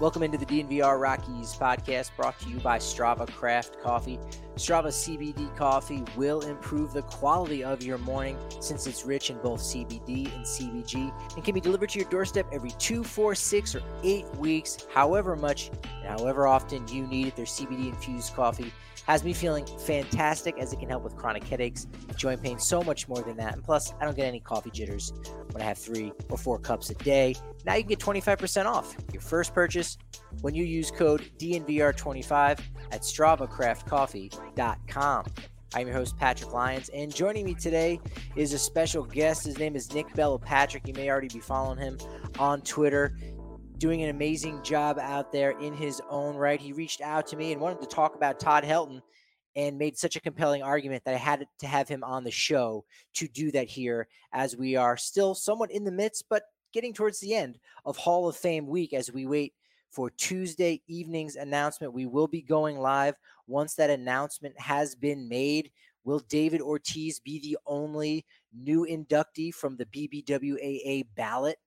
Welcome into the DNVR Rockies podcast brought to you by Strava Craft Coffee. Strava CBD coffee will improve the quality of your morning since it's rich in both CBD and CBG and can be delivered to your doorstep every two, four, six, or eight weeks, however much and however often you need it. Their CBD infused coffee has me feeling fantastic as it can help with chronic headaches, joint pain, so much more than that. And plus, I don't get any coffee jitters when I have three or four cups a day. Now you can get 25% off your first purchase when you use code DNVR25 at StravaCraftCoffee.com. I'm your host, Patrick Lyons, and joining me today is a special guest. His name is Nick Bello Patrick. You may already be following him on Twitter doing an amazing job out there in his own right. He reached out to me and wanted to talk about Todd Helton and made such a compelling argument that I had to have him on the show to do that here as we are still somewhat in the midst, but getting towards the end of Hall of Fame week as we wait for Tuesday evening's announcement. We will be going live once that announcement has been made. Will David Ortiz be the only new inductee from the BBWAA ballot?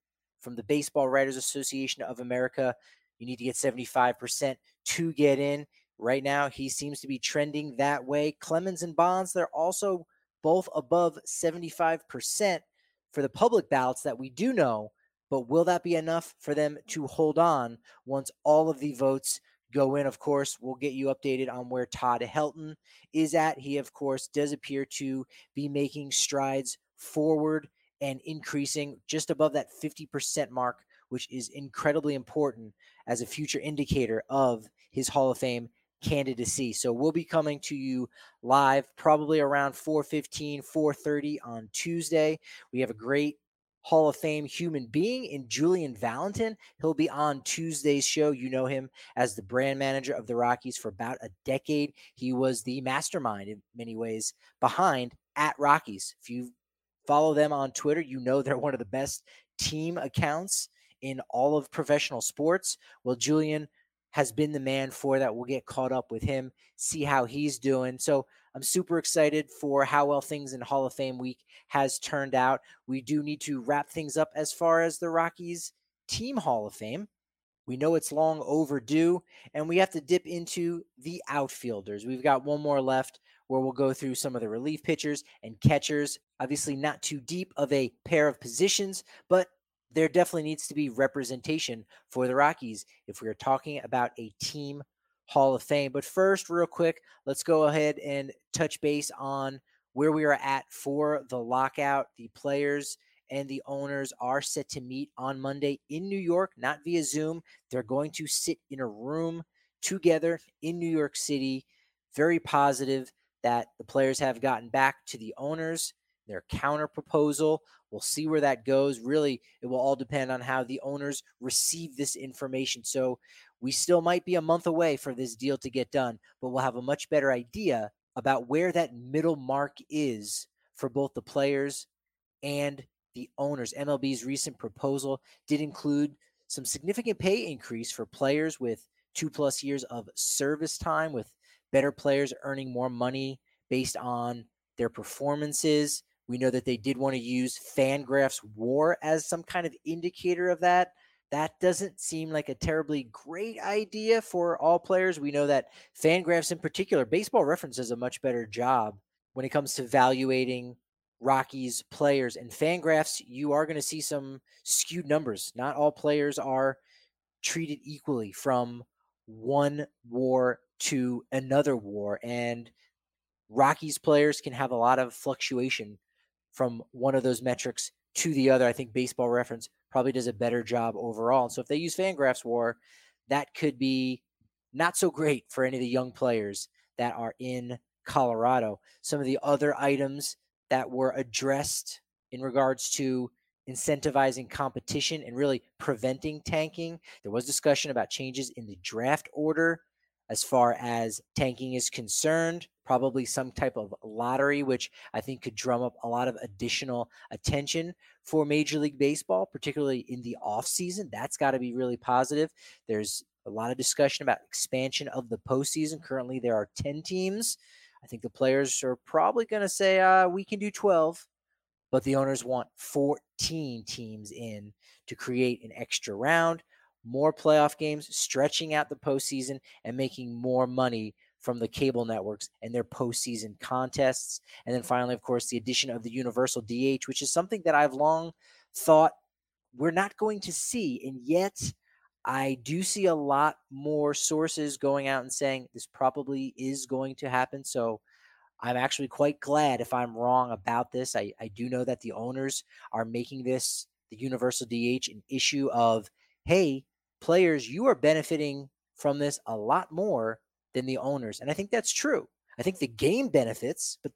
from the Baseball Writers Association of America. You need to get 75% to get in. Right now, he seems to be trending that way. Clemens and Bonds, they're also both above 75% for the public ballots that we do know. But will that be enough for them to hold on once all of the votes go in? Of course, we'll get you updated on where Todd Helton is at. He, of course, does appear to be making strides forward and increasing just above that 50% mark, which is incredibly important as a future indicator of his Hall of Fame candidacy. So we'll be coming to you live probably around 4:15, 4:30 on Tuesday. We have a great Hall of Fame human being in Julian Valentin. He'll be on Tuesday's show. You know him as the brand manager of the Rockies for about a decade. He was the mastermind in many ways behind at Rockies. If you've follow them on Twitter. You know they're one of the best team accounts in all of professional sports. Well, Julian has been the man for that. We'll get caught up with him, see how he's doing. So I'm super excited for how well things in Hall of Fame week has turned out. We do need to wrap things up as far as the Rockies team Hall of Fame. We know it's long overdue, and we have to dip into the outfielders. We've got one more left where we'll go through some of the relief pitchers and catchers. Obviously, not too deep of a pair of positions, but there definitely needs to be representation for the Rockies if we are talking about a team Hall of Fame. But first, real quick, let's go ahead and touch base on where we are at for the lockout. The players and the owners are set to meet on Monday in New York, not via Zoom. They're going to sit in a room together in New York City. Very positive that the players have gotten back to the owners, their counter proposal. We'll see where that goes. Really, it will all depend on how the owners receive this information. So we still might be a month away for this deal to get done, but we'll have a much better idea about where that middle mark is for both the players and the owners. MLB's recent proposal did include some significant pay increase for players with two plus years of service time, with better players earning more money based on their performances. We know that they did want to use Fangraphs WAR as some kind of indicator of that. That doesn't seem like a terribly great idea for all players. We know that Fangraphs, in particular, Baseball Reference does a much better job when it comes to evaluating Rockies players. And Fangraphs, you are going to see some skewed numbers. Not all players are treated equally from one war to another war. And Rockies players can have a lot of fluctuation from one of those metrics to the other. I think baseball reference probably does a better job overall. so if they use Fangraphs war, that could be not so great for any of the young players that are in Colorado. Some of the other items that were addressed in regards to incentivizing competition and really preventing tanking. There was discussion about changes in the draft order as far as tanking is concerned, probably some type of lottery, which I think could drum up a lot of additional attention for Major League Baseball, particularly in the offseason. That's got to be really positive. There's a lot of discussion about expansion of the postseason. Currently, there are 10 teams. I think the players are probably going to say, uh, we can do 12, but the owners want 14 teams in to create an extra round. more playoff games, stretching out the postseason, and making more money from the cable networks and their postseason contests. And then finally, of course, the addition of the universal DH, which is something that I've long thought we're not going to see. And yet, I do see a lot more sources going out and saying this probably is going to happen. So I'm actually quite glad if I'm wrong about this. I, I do know that the owners are making this, the universal DH, an issue of, hey, players, you are benefiting from this a lot more than the owners. And I think that's true. I think the game benefits, but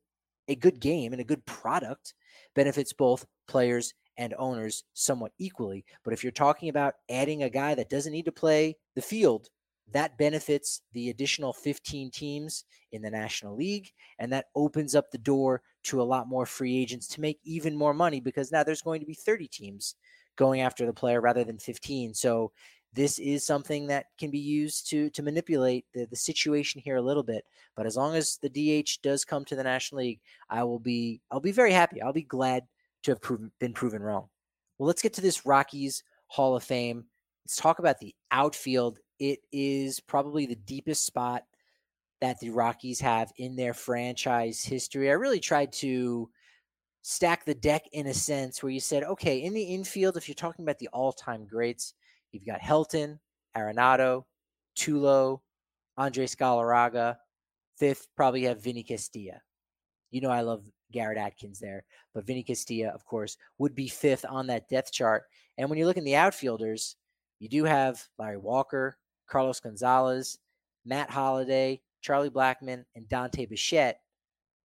a good game and a good product benefits both players and owners somewhat equally. But if you're talking about adding a guy that doesn't need to play the field, that benefits the additional 15 teams in the National League. And that opens up the door to a lot more free agents to make even more money because now there's going to be 30 teams going after the player rather than 15. So this is something that can be used to to manipulate the, the situation here a little bit. But as long as the DH does come to the National League, I will be I'll be very happy. I'll be glad to have proven, been proven wrong. Well, let's get to this Rockies Hall of Fame. Let's talk about the outfield. It is probably the deepest spot that the Rockies have in their franchise history. I really tried to stack the deck in a sense where you said, okay, in the infield, if you're talking about the all time greats, you've got Helton, Arenado, Tulo, Andres Galarraga. Fifth, probably have Vinny Castilla. You know, I love Garrett Atkins there. But Vinny Castilla, of course, would be fifth on that depth chart. And when you look in the outfielders, you do have Larry Walker, Carlos Gonzalez, Matt Holliday, Charlie Blackmon, and Dante Bichette.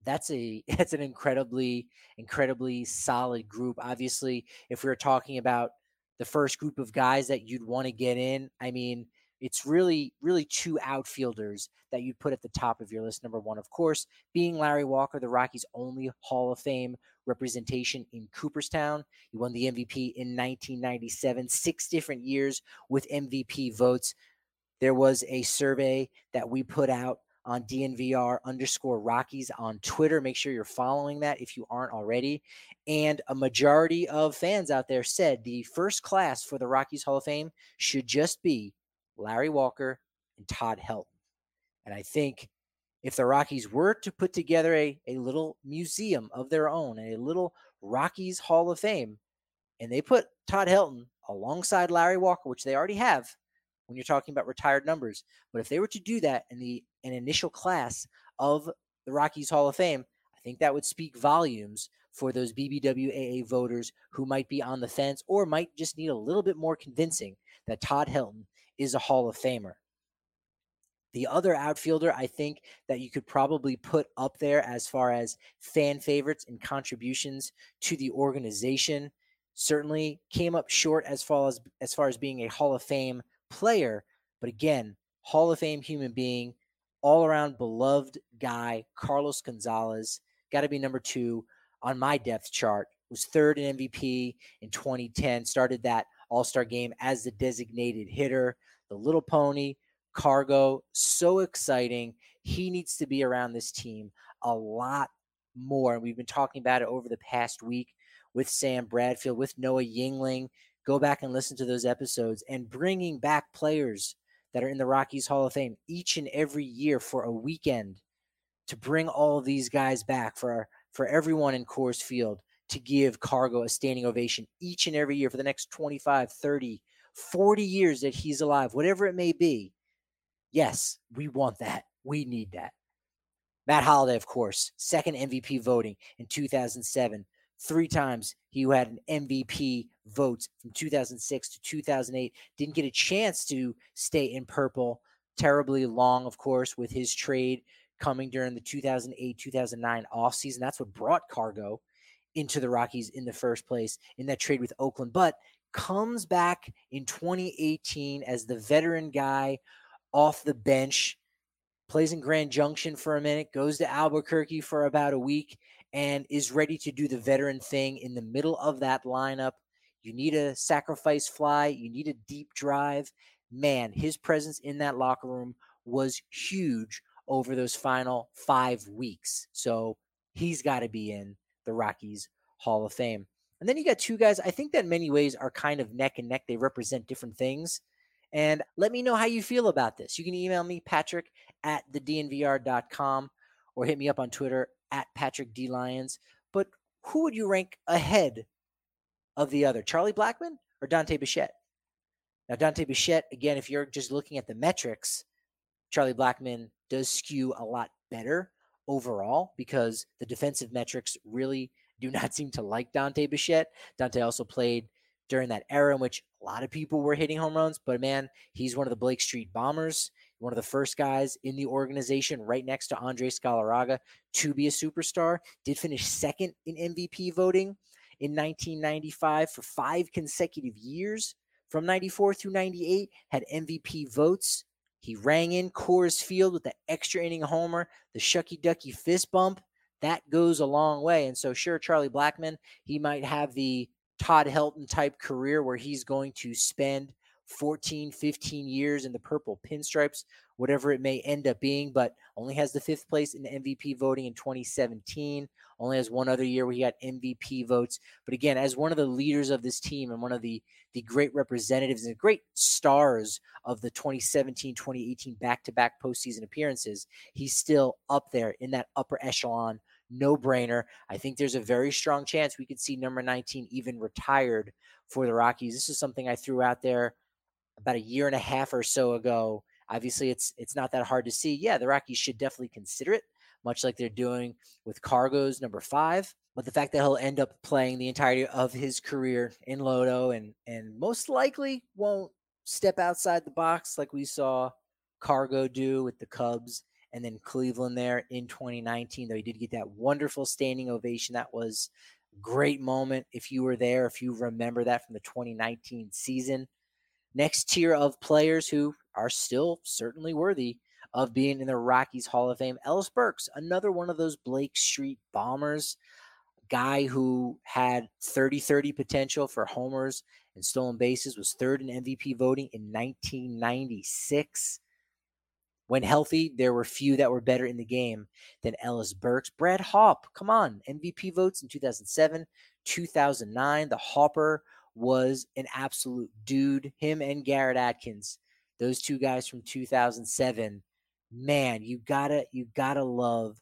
That's a that's an incredibly incredibly solid group. Obviously, if we are talking about the first group of guys that you'd want to get in, I mean, it's really, really two outfielders that you'd put at the top of your list. Number one, of course, being Larry Walker, the Rockies' only Hall of Fame representation in Cooperstown. He won the MVP in 1997, six different years with MVP votes. There was a survey that we put out on DNVR underscore Rockies on Twitter. Make sure you're following that if you aren't already. And a majority of fans out there said the first class for the Rockies Hall of Fame should just be Larry Walker, and Todd Helton. And I think if the Rockies were to put together a, a little museum of their own, a little Rockies Hall of Fame, and they put Todd Helton alongside Larry Walker, which they already have when you're talking about retired numbers. But if they were to do that in the an initial class of the Rockies Hall of Fame, I think that would speak volumes for those BBWAA voters who might be on the fence or might just need a little bit more convincing that Todd Helton is a Hall of Famer. The other outfielder I think that you could probably put up there as far as fan favorites and contributions to the organization certainly came up short as far as as far as being a Hall of Fame player, but again, Hall of Fame human being, all around beloved guy, Carlos Gonzalez, got to be number 2 on my depth chart. Was third in MVP in 2010, started that All-Star game as the designated hitter the little pony, Cargo, so exciting. He needs to be around this team a lot more. And we've been talking about it over the past week with Sam Bradfield, with Noah Yingling. Go back and listen to those episodes and bringing back players that are in the Rockies Hall of Fame each and every year for a weekend to bring all these guys back for our, for everyone in Coors Field to give Cargo a standing ovation each and every year for the next 25, 30, 40 years that he's alive, whatever it may be. Yes, we want that. We need that. Matt Holliday, of course, second MVP voting in 2007. Three times he had an MVP vote from 2006 to 2008. Didn't get a chance to stay in purple terribly long, of course, with his trade coming during the 2008 2009 offseason. That's what brought Cargo into the Rockies in the first place in that trade with Oakland. But comes back in 2018 as the veteran guy off the bench, plays in Grand Junction for a minute, goes to Albuquerque for about a week, and is ready to do the veteran thing in the middle of that lineup. You need a sacrifice fly, you need a deep drive. Man, his presence in that locker room was huge over those final five weeks. So he's got to be in the Rockies Hall of Fame. And then you got two guys I think that many ways are kind of neck and neck. They represent different things. And let me know how you feel about this. You can email me, patrick at thednvr.com, or hit me up on Twitter at Patrick D. Lyons. But who would you rank ahead of the other, Charlie Blackmon or Dante Bichette? Now, Dante Bichette, again, if you're just looking at the metrics, Charlie Blackmon does skew a lot better overall because the defensive metrics really do not seem to like Dante Bichette. Dante also played during that era in which a lot of people were hitting home runs, but man, he's one of the Blake Street Bombers, one of the first guys in the organization right next to Andres Galarraga to be a superstar. Did finish second in MVP voting in 1995 for five consecutive years. From 94 through 98, had MVP votes. He rang in Coors Field with the extra inning homer, the shucky ducky fist bump. That goes a long way. And so, sure, Charlie Blackmon, he might have the Todd Helton type career where he's going to spend 14, 15 years in the purple pinstripes, whatever it may end up being, but only has the fifth place in MVP voting in 2017. Only has one other year where he got MVP votes. But again, as one of the leaders of this team and one of the, the great representatives and great stars of the 2017 2018 back to back postseason appearances, he's still up there in that upper echelon no brainer. I think there's a very strong chance we could see number 19 even retired for the Rockies. This is something I threw out there about a year and a half or so ago. Obviously, it's it's not that hard to see. Yeah, the Rockies should definitely consider it, much like they're doing with Cargo's number five. But the fact that he'll end up playing the entirety of his career in Lodo and and most likely won't step outside the box like we saw Cargo do with the Cubs and then Cleveland there in 2019, though he did get that wonderful standing ovation. That was great moment if you were there, if you remember that from the 2019 season. Next tier of players who are still certainly worthy of being in the Rockies Hall of Fame. Ellis Burks, another one of those Blake Street bombers, guy who had 30 30 potential for homers and stolen bases, was third in MVP voting in 1996. When healthy, there were few that were better in the game than Ellis Burks. Brad Hawpe, come on, MVP votes in 2007, 2009. The Hopper was an absolute dude. Him and Garrett Atkins, those two guys from 2007. Man, you gotta you gotta love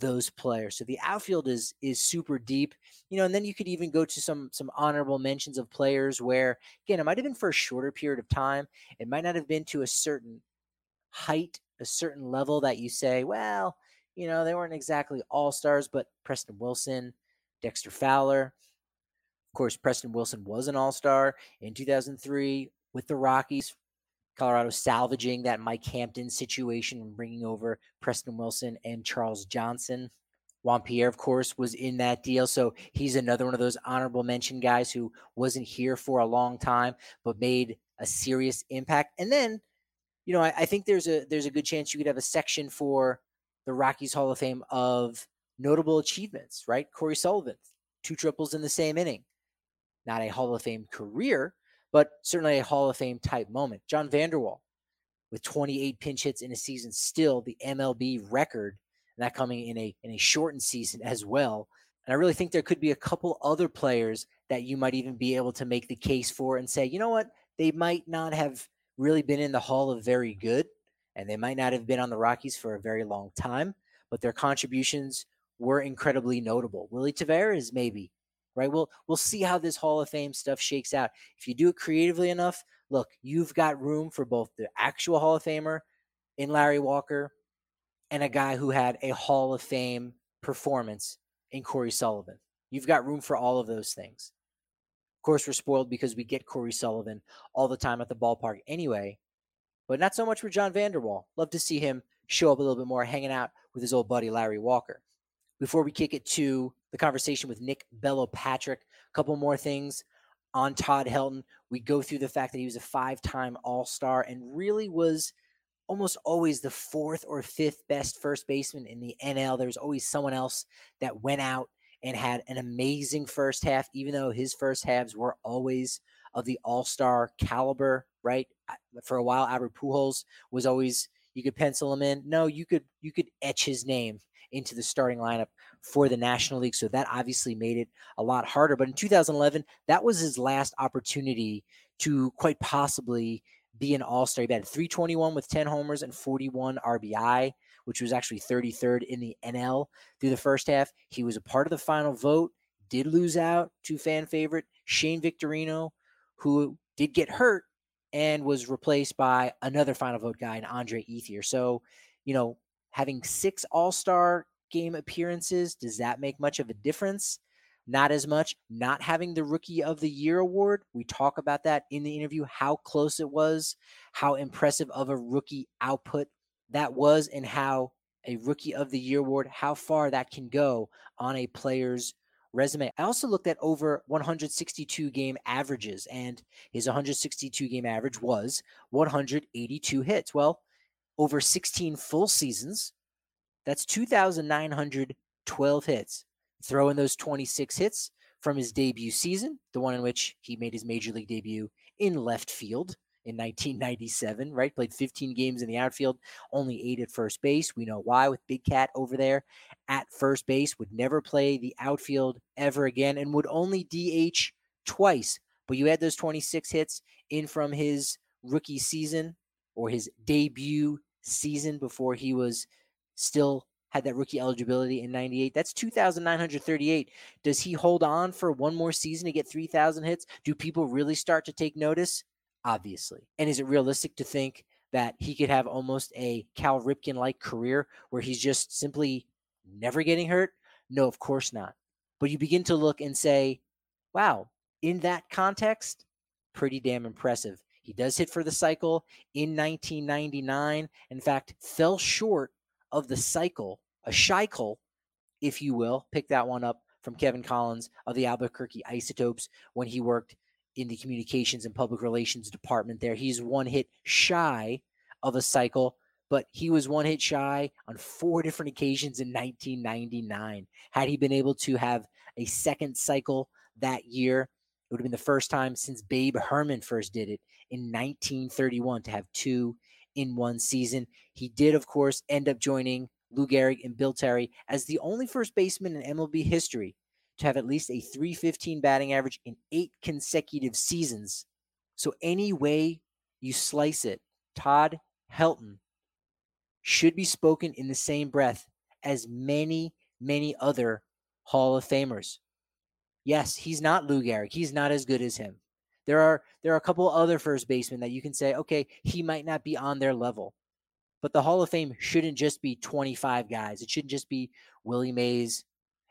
those players. So the outfield is is super deep, you know, and then you could even go to some some honorable mentions of players where again it might have been for a shorter period of time. It might not have been to a certain height, a certain level that you say, well, you know, they weren't exactly all stars, but Preston Wilson, Dexter Fowler. Of course, Preston Wilson was an all star in 2003 with the Rockies. Colorado salvaging that Mike Hampton situation and bringing over Preston Wilson and Charles Johnson. Juan Pierre, of course, was in that deal. So he's another one of those honorable mention guys who wasn't here for a long time, but made a serious impact. And then you know, I, I, think there's a there's a good chance you could have a section for the Rockies Hall of Fame of notable achievements, right? Cory Sullivan, two triples in the same inning. Not a Hall of Fame career, but certainly a Hall of Fame type moment. John Vander Wal with 28 pinch hits in a season, still the MLB record, and that coming in a in a shortened season as well. And I really think there could be a couple other players that you might even be able to make the case for and say, you know what, they might not have really been in the Hall of Very Good, and they might not have been on the Rockies for a very long time, but their contributions were incredibly notable. Willie Taveras, maybe, right? We'll we'll see how this Hall of Fame stuff shakes out. If you do it creatively enough, look, you've got room for both the actual Hall of Famer in Larry Walker and a guy who had a Hall of Fame performance in Cory Sullivan. You've got room for all of those things Of course, we're spoiled because we get Cory Sullivan all the time at the ballpark anyway, but not so much for John Vander Wal. Love to see him show up a little bit more, hanging out with his old buddy Larry Walker. Before we kick it to the conversation with Nick Bello Patrick, a couple more things on Todd Helton. We go through the fact that he was a five time All Star and really was almost always the fourth or fifth best first baseman in the NL. There was always someone else that went out and had an amazing first half, even though his first halves were always of the all star caliber, right? For a while, Albert Pujols was always, you could pencil him in. No, you could, you could etch his name into the starting lineup for the National League. So that obviously made it a lot harder. But in 2011, that was his last opportunity to quite possibly be an all star. He batted 321 with 10 homers and 41 RBI, which was actually 33rd in the NL through the first half. He was a part of the final vote, did lose out to fan favorite Shane Victorino, who did get hurt and was replaced by another final vote guy, and Andre Ethier. So, you know, having six all star game appearances, does that make much of a difference? not as much. Not having the Rookie of the Year award, we talk about that in the interview, how close it was, how impressive of a rookie output that was, and how a Rookie of the Year award, how far that can go on a player's resume. I also looked at over 162 game averages, and his 162 game average was 182 hits. Well, over 16 full seasons, that's 2,912 hits throw in those 26 hits from his debut season, the one in which he made his major league debut in left field in 1997, right? Played 15 games in the outfield, only eight at first base. We know why with Big Cat over there at first base, would never play the outfield ever again and would only DH twice. But you had those 26 hits in from his rookie season or his debut season before he was still had that rookie eligibility in 98. That's 2,938. Does he hold on for one more season to get 3,000 hits? Do people really start to take notice? Obviously. And is it realistic to think that he could have almost a Cal Ripken like career where he's just simply never getting hurt? No, of course not. But you begin to look and say, wow, in that context, pretty damn impressive. He does hit for the cycle in 1999. In fact, fell short of the cycle a Scheichel, if you will. Pick that one up from Kevin Collins of the Albuquerque Isotopes when he worked in the communications and public relations department there. He's one hit shy of a cycle, but he was one hit shy on four different occasions in 1999. Had he been able to have a second cycle that year, it would have been the first time since Babe Herman first did it in 1931 to have two in one season. He did, of course, end up joining Lou Gehrig, and Bill Terry as the only first baseman in MLB history to have at least a 315 batting average in eight consecutive seasons. So, any way you slice it, Todd Helton should be spoken in the same breath as many, many other Hall of Famers. Yes, he's not Lou Gehrig. He's not as good as him. There are there are a couple other first basemen that you can say, okay, he might not be on their level. But the Hall of Fame shouldn't just be 25 guys. It shouldn't just be Willie Mays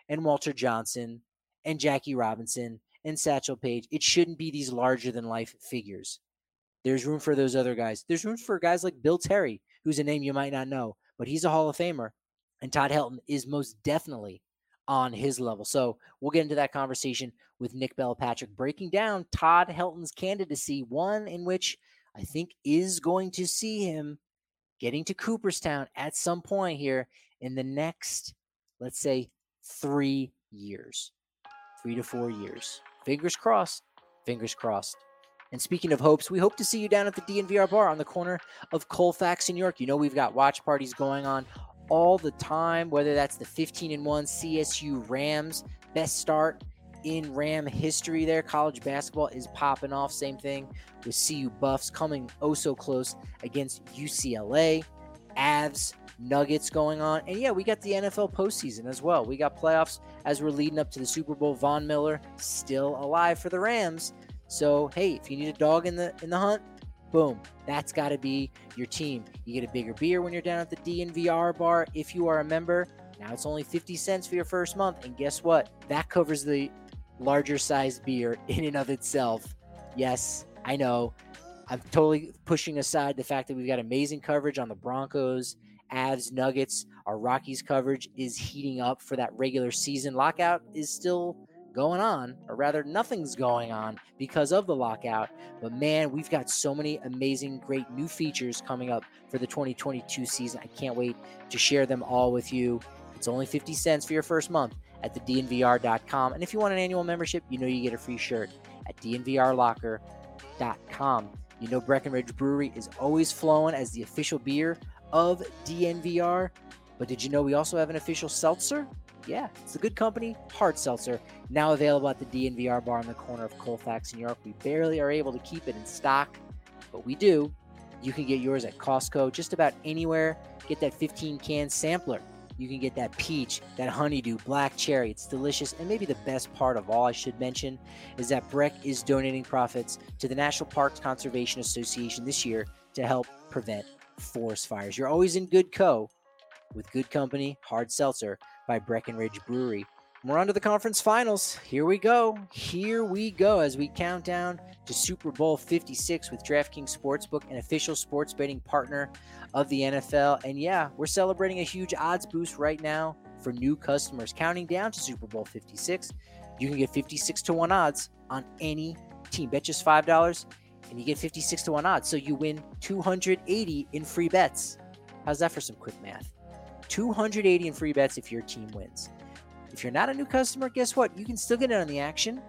and Walter Johnson and Jackie Robinson and Satchel Paige. It shouldn't be these larger than life figures. There's room for those other guys. There's room for guys like Bill Terry, who's a name you might not know, but he's a Hall of Famer. And Todd Helton is most definitely on his level. So we'll get into that conversation with Nick Patrick, breaking down Todd Helton's candidacy, one in which I think is going to see him getting to Cooperstown at some point here in the next, let's say, three years, three to four years. Fingers crossed. Fingers crossed. And speaking of hopes, we hope to see you down at the DNVR bar on the corner of Colfax and York. You know, we've got watch parties going on all the time, whether that's the 15 and 1 CSU Rams best start in Ram history there. College basketball is popping off. Same thing with CU Buffs coming oh so close against UCLA. Avs, Nuggets going on. And yeah, we got the NFL postseason as well. We got playoffs as we're leading up to the Super Bowl. Von Miller still alive for the Rams. So hey, if you need a dog in the in the hunt, boom, that's got to be your team. You get a bigger beer when you're down at the DNVR bar if you are a member. Now it's only 50 cents for your first month. And guess what? That covers the larger sized beer in and of itself. Yes, I know. I'm totally pushing aside the fact that we've got amazing coverage on the Broncos, Avs, Nuggets. Our Rockies coverage is heating up for that regular season. Lockout is still going on, or rather, nothing's going on because of the lockout. But man, we've got so many amazing, great new features coming up for the 2022 season. I can't wait to share them all with you. It's only 50 cents for your first month at the dnvr.com. And if you want an annual membership, you know you get a free shirt at dnvrlocker.com. You know Breckenridge Brewery is always flowing as the official beer of DNVR. But did you know we also have an official seltzer? Yeah, it's a good company, Hard Seltzer, now available at the DNVR bar on the corner of Colfax, New York. We barely are able to keep it in stock, but we do. You can get yours at Costco, just about anywhere. Get that 15 can sampler. You can get that peach, that honeydew, black cherry. It's delicious. And maybe the best part of all I should mention is that Breck is donating profits to the National Parks Conservation Association this year to help prevent forest fires. You're always in good co with good company, hard seltzer by Breckenridge Brewery. We're on to the conference finals. Here we go. Here we go as we count down to Super Bowl 56 with DraftKings Sportsbook, an official sports betting partner of the NFL. And yeah, we're celebrating a huge odds boost right now for new customers. Counting down to Super Bowl 56, you can get 56 to 1 odds on any team. Bet just $5 and you get 56 to 1 odds. So you win 280 in free bets. How's that for some quick math? 280 in free bets if your team wins. If you're not a new customer, guess what? You can still get in on the action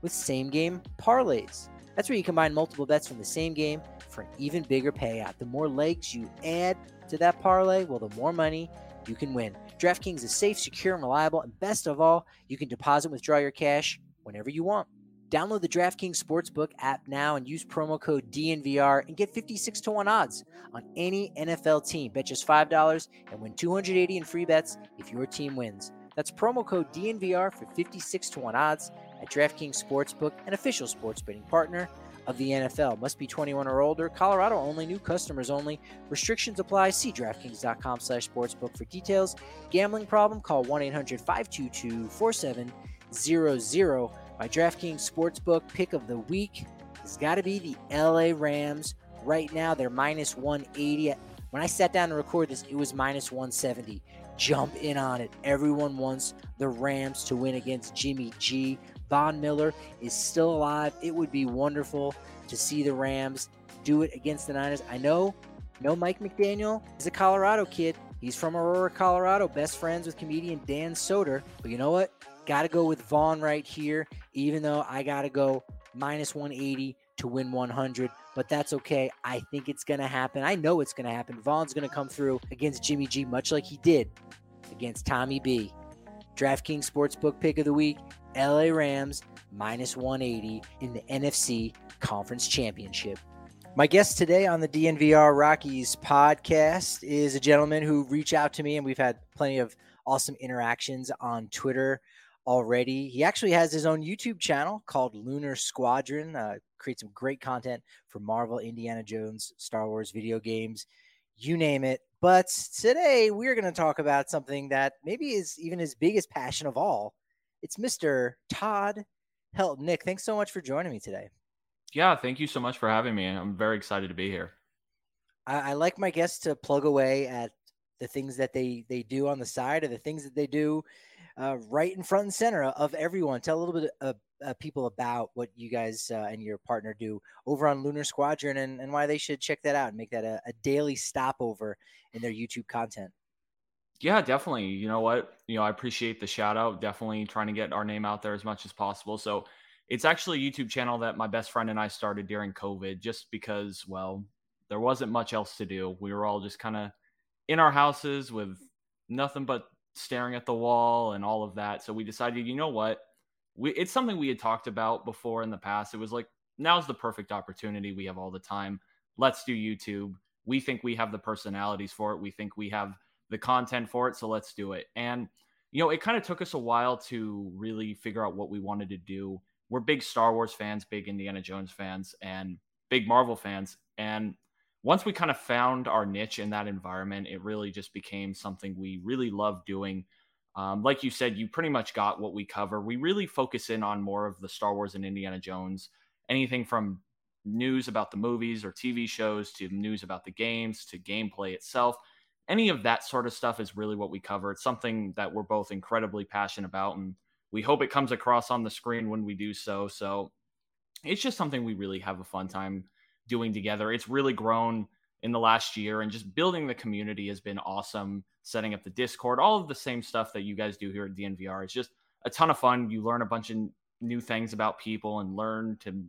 with same game parlays. That's where you combine multiple bets from the same game for an even bigger payout. The more legs you add to that parlay, well, the more money you can win. DraftKings is safe, secure, and reliable. And best of all, you can deposit and withdraw your cash whenever you want. Download the DraftKings Sportsbook app now and use promo code DNVR and get 56 to 1 odds on any NFL team. Bet just $5 and win 280 in free bets if your team wins. That's promo code DNVR for 56 to 1 odds at DraftKings Sportsbook, an official sports betting partner of the NFL. Must be 21 or older. Colorado only. New customers only. Restrictions apply. See DraftKings.com slash sportsbook for details. Gambling problem? Call 1-800-522-4700. My DraftKings Sportsbook pick of the week has got to be the LA Rams. Right now, they're minus 180. When I sat down to record this, it was minus 170 jump in on it. Everyone wants the Rams to win against Jimmy G. Von Miller is still alive. It would be wonderful to see the Rams do it against the Niners. I know, no Mike McDaniel is a Colorado kid. He's from Aurora, Colorado, best friends with comedian Dan Soder. But you know what? Got to go with Von right here, even though I got to go minus 180 to win 100 but that's okay. I think it's going to happen. I know it's going to happen. Von's going to come through against Jimmy G, much like he did against Tommy B. DraftKings Sportsbook pick of the week LA Rams minus 180 in the NFC Conference Championship. My guest today on the DNVR Rockies podcast is a gentleman who reached out to me, and we've had plenty of awesome interactions on Twitter already. He actually has his own YouTube channel called Lunar Squadron. Uh, creates some great content for Marvel, Indiana Jones, Star Wars video games, you name it. But today we're going to talk about something that maybe is even his biggest passion of all. It's Mr. Todd Helton. Nick, thanks so much for joining me today. Yeah, thank you so much for having me. I'm very excited to be here. I, I like my guests to plug away at the things that they they do on the side or the things that they do uh, right in front and center of everyone. Tell a little bit of uh, people about what you guys uh, and your partner do over on Lunar Squadron and, and why they should check that out and make that a, a daily stopover in their YouTube content. Yeah, definitely. You know what? You know, I appreciate the shout out. Definitely trying to get our name out there as much as possible. So it's actually a YouTube channel that my best friend and I started during COVID just because, well, there wasn't much else to do. We were all just kind of in our houses with nothing but staring at the wall and all of that. So we decided, you know what? We, it's something we had talked about before in the past. It was like, now's the perfect opportunity. We have all the time. Let's do YouTube. We think we have the personalities for it. We think we have the content for it. So let's do it. And, you know, it kind of took us a while to really figure out what we wanted to do. We're big Star Wars fans, big Indiana Jones fans, and big Marvel fans. And once we kind of found our niche in that environment, it really just became something we really love doing. Um, like you said, you pretty much got what we cover. We really focus in on more of the Star Wars and Indiana Jones, anything from news about the movies or TV shows to news about the games to gameplay itself. Any of that sort of stuff is really what we cover. It's something that we're both incredibly passionate about, and we hope it comes across on the screen when we do so. So it's just something we really have a fun time doing together. It's really grown in the last year and just building the community has been awesome. Setting up the Discord, all of the same stuff that you guys do here at DNVR. It's just a ton of fun. You learn a bunch of new things about people and learn to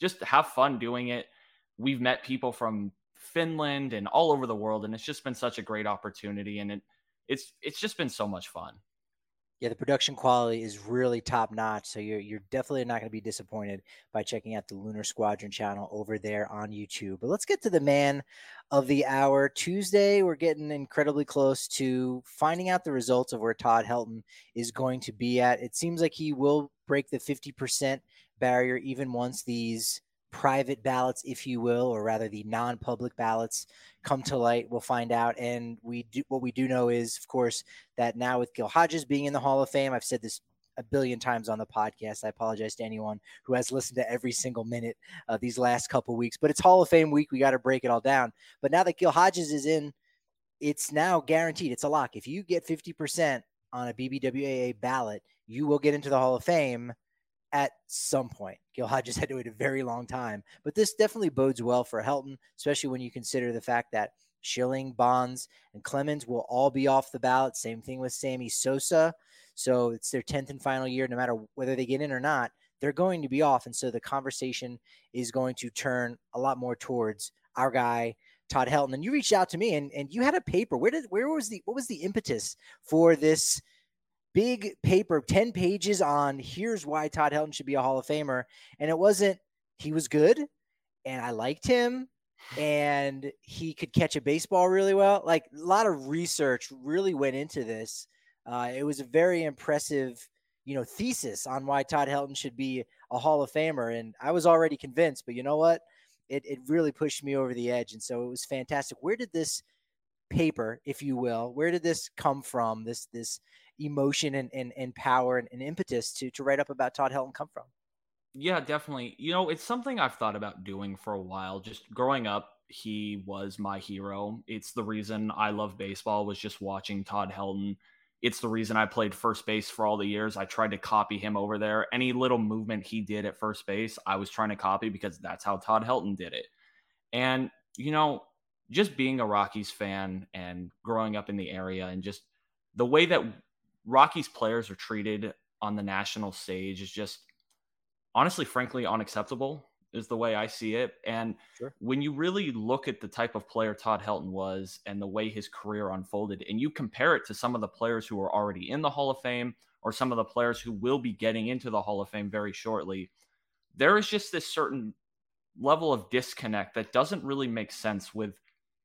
just have fun doing it. We've met people from Finland and all over the world, and it's just been such a great opportunity. And it, it's it's just been so much fun. Yeah, the production quality is really top notch. So you're you're definitely not going to be disappointed by checking out the Lunar Squadron channel over there on YouTube. But let's get to the man of the hour. Tuesday, we're getting incredibly close to finding out the results of where Todd Helton is going to be at. It seems like he will break the 50% barrier even once these private ballots, if you will, or rather the non-public ballots come to light. We'll find out. And we do what we do know is, of course, that now with Gil Hodges being in the Hall of Fame, I've said this a billion times on the podcast. I apologize to anyone who has listened to every single minute of these last couple weeks, but it's Hall of Fame week. We got to break it all down. But now that Gil Hodges is in, it's now guaranteed. It's a lock. If you get 50% on a BBWAA ballot, you will get into the Hall of Fame at some point. Gil Hodges had to wait a very long time, but this definitely bodes well for Helton, especially when you consider the fact that Schilling, Bonds, and Clemens will all be off the ballot. Same thing with Sammy Sosa. So it's their 10th and final year, no matter whether they get in or not, they're going to be off. And so the conversation is going to turn a lot more towards our guy, Todd Helton. And you reached out to me and, and you had a paper. Where did where was the what was the impetus for this big paper, 10 pages on here's why Todd Helton should be a Hall of Famer. And it wasn't, he was good and I liked him and he could catch a baseball really well. Like a lot of research really went into this. Uh, it was a very impressive, you know, thesis on why Todd Helton should be a Hall of Famer. And I was already convinced, but you know what? It, it really pushed me over the edge. And so it was fantastic. Where did this paper, if you will, where did this come from? This, this, emotion and, and, and power and, and impetus to, to write up about Todd Helton come from? Yeah, definitely. You know, it's something I've thought about doing for a while. Just growing up, he was my hero. It's the reason I love baseball was just watching Todd Helton. It's the reason I played first base for all the years. I tried to copy him over there. Any little movement he did at first base, I was trying to copy because that's how Todd Helton did it. And, you know, just being a Rockies fan and growing up in the area and just the way that Rockies players are treated on the national stage is just honestly, frankly, unacceptable, is the way I see it. And sure. when you really look at the type of player Todd Helton was and the way his career unfolded, and you compare it to some of the players who are already in the Hall of Fame or some of the players who will be getting into the Hall of Fame very shortly, there is just this certain level of disconnect that doesn't really make sense with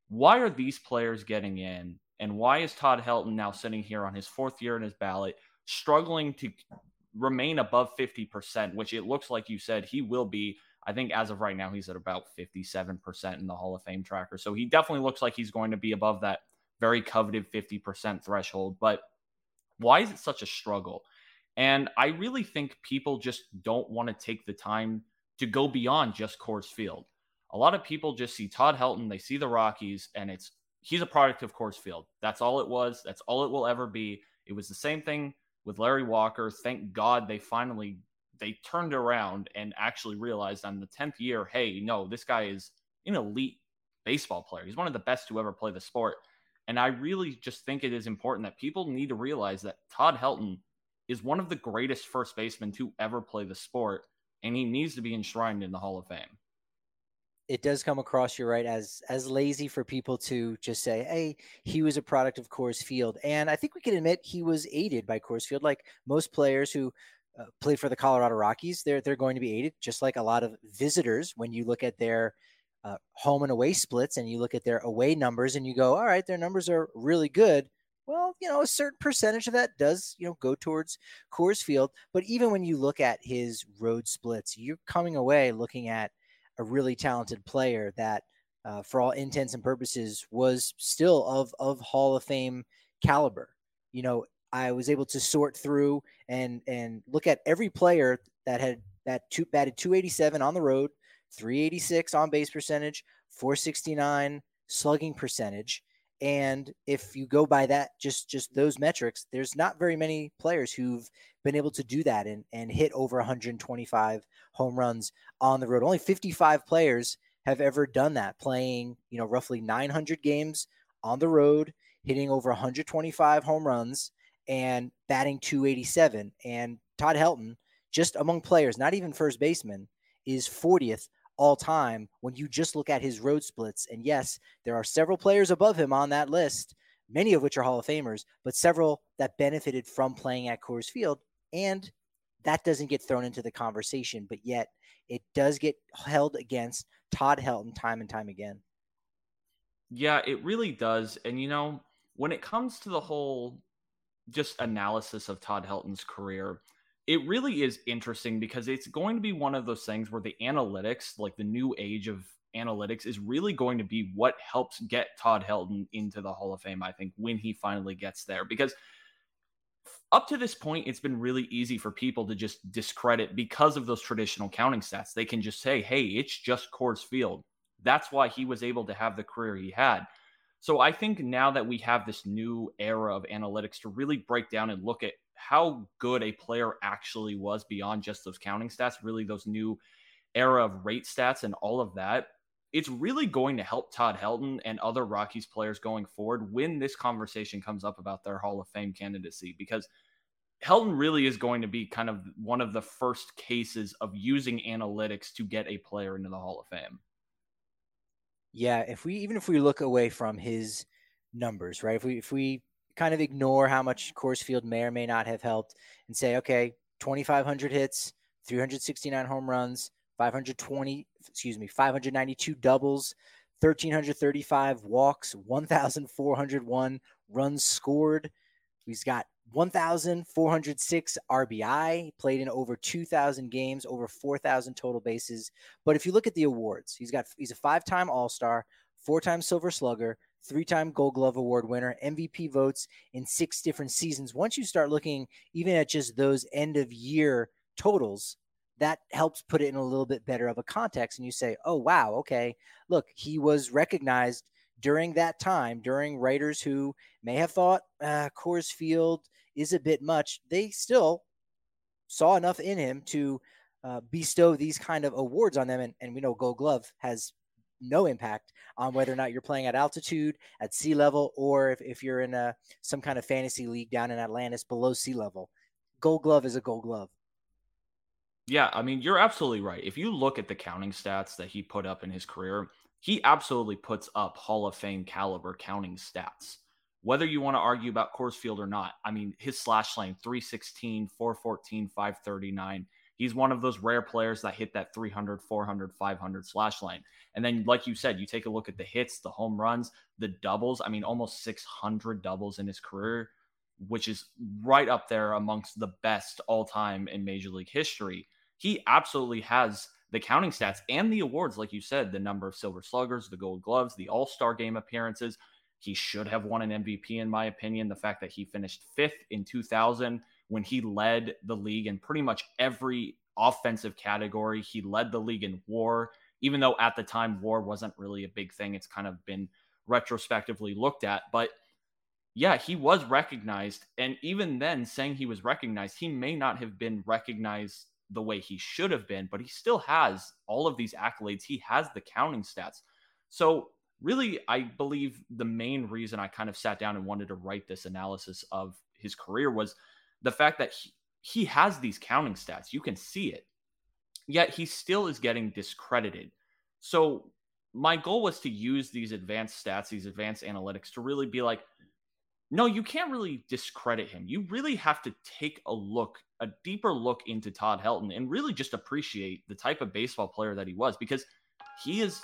why are these players getting in and why is Todd Helton now sitting here on his fourth year in his ballot, struggling to remain above 50%, which it looks like you said he will be. I think as of right now, he's at about 57% in the Hall of Fame tracker. So he definitely looks like he's going to be above that very coveted 50% threshold. But why is it such a struggle? And I really think people just don't want to take the time to go beyond just Coors Field. A lot of people just see Todd Helton, they see the Rockies, and it's he's a product of Coors Field. That's all it was. That's all it will ever be. It was the same thing with Larry Walker. Thank God they finally they turned around and actually realized on the 10th year, hey, no, this guy is an elite baseball player. He's one of the best to ever play the sport. And I really just think it is important that people need to realize that Todd Helton is one of the greatest first basemen to ever play the sport, and he needs to be enshrined in the Hall of Fame it does come across you're right as as lazy for people to just say hey he was a product of Coors Field and I think we can admit he was aided by Coors Field like most players who uh, play for the Colorado Rockies they're they're going to be aided just like a lot of visitors when you look at their uh, home and away splits and you look at their away numbers and you go all right their numbers are really good well, you know, a certain percentage of that does, you know, go towards Coors Field. But even when you look at his road splits, you're coming away looking at a really talented player that, uh, for all intents and purposes, was still of of Hall of Fame caliber. You know, I was able to sort through and and look at every player that had that two batted 287 on the road, 386 on base percentage, 469 slugging percentage. And if you go by that, just just those metrics, there's not very many players who've been able to do that and, and hit over 125 home runs on the road. Only 55 players have ever done that, playing, you know, roughly 900 games on the road, hitting over 125 home runs and batting 287. And Todd Helton, just among players, not even first baseman, is 40th all time when you just look at his road splits. And yes, there are several players above him on that list, many of which are Hall of Famers, but several that benefited from playing at Coors Field. And that doesn't get thrown into the conversation, but yet it does get held against Todd Helton time and time again. Yeah, it really does. And, you know, when it comes to the whole just analysis of Todd Helton's career, it really is interesting because it's going to be one of those things where the analytics, like the new age of analytics, is really going to be what helps get Todd Helton into the Hall of Fame, I think, when he finally gets there. Because up to this point, it's been really easy for people to just discredit because of those traditional counting stats. They can just say, hey, it's just Coors Field. That's why he was able to have the career he had. So I think now that we have this new era of analytics to really break down and look at how good a player actually was beyond just those counting stats, really those new era of rate stats and all of that, it's really going to help Todd Helton and other Rockies players going forward when this conversation comes up about their Hall of Fame candidacy because Helton really is going to be kind of one of the first cases of using analytics to get a player into the Hall of Fame. Yeah, if we even if we look away from his numbers, right? If we if we kind of ignore how much Coors Field may or may not have helped and say, okay, 2,500 hits, 369 home runs, 520, excuse me, 592 doubles, 1,335 walks, 1,401 runs scored. He's got 1,406 RBI, played in over 2,000 games, over 4,000 total bases. But if you look at the awards, he's got he's a five-time All-Star, four-time Silver Slugger, three time Gold Glove Award winner, MVP votes in six different seasons. Once you start looking even at just those end of year totals, that helps put it in a little bit better of a context. And you say, oh, wow, okay, look, he was recognized during that time, during writers who may have thought uh, Coors Field is a bit much. They still saw enough in him to uh, bestow these kind of awards on them. And, and we know Gold Glove has no impact on whether or not you're playing at altitude, at sea level, or if, if you're in a some kind of fantasy league down in Atlantis below sea level. Gold glove is a gold glove. Yeah, I mean, you're absolutely right. If you look at the counting stats that he put up in his career, he absolutely puts up Hall of Fame caliber counting stats. Whether you want to argue about Coors Field or not, I mean, his slash line 316, 414, 539 He's one of those rare players that hit that 300, 400, 500 slash line. And then, like you said, you take a look at the hits, the home runs, the doubles. I mean, almost 600 doubles in his career, which is right up there amongst the best all time in Major League history. He absolutely has the counting stats and the awards, like you said, the number of silver sluggers, the gold gloves, the all star game appearances. He should have won an MVP, in my opinion. The fact that he finished fifth in 2000 when he led the league in pretty much every offensive category. He led the league in war, even though at the time war wasn't really a big thing. It's kind of been retrospectively looked at. But yeah, he was recognized. And even then, saying he was recognized, he may not have been recognized the way he should have been, but he still has all of these accolades. He has the counting stats. So, really, I believe the main reason I kind of sat down and wanted to write this analysis of his career was the fact that he, he has these counting stats, you can see it, yet he still is getting discredited. So, my goal was to use these advanced stats, these advanced analytics to really be like, no, you can't really discredit him. You really have to take a look, a deeper look into Todd Helton and really just appreciate the type of baseball player that he was because he is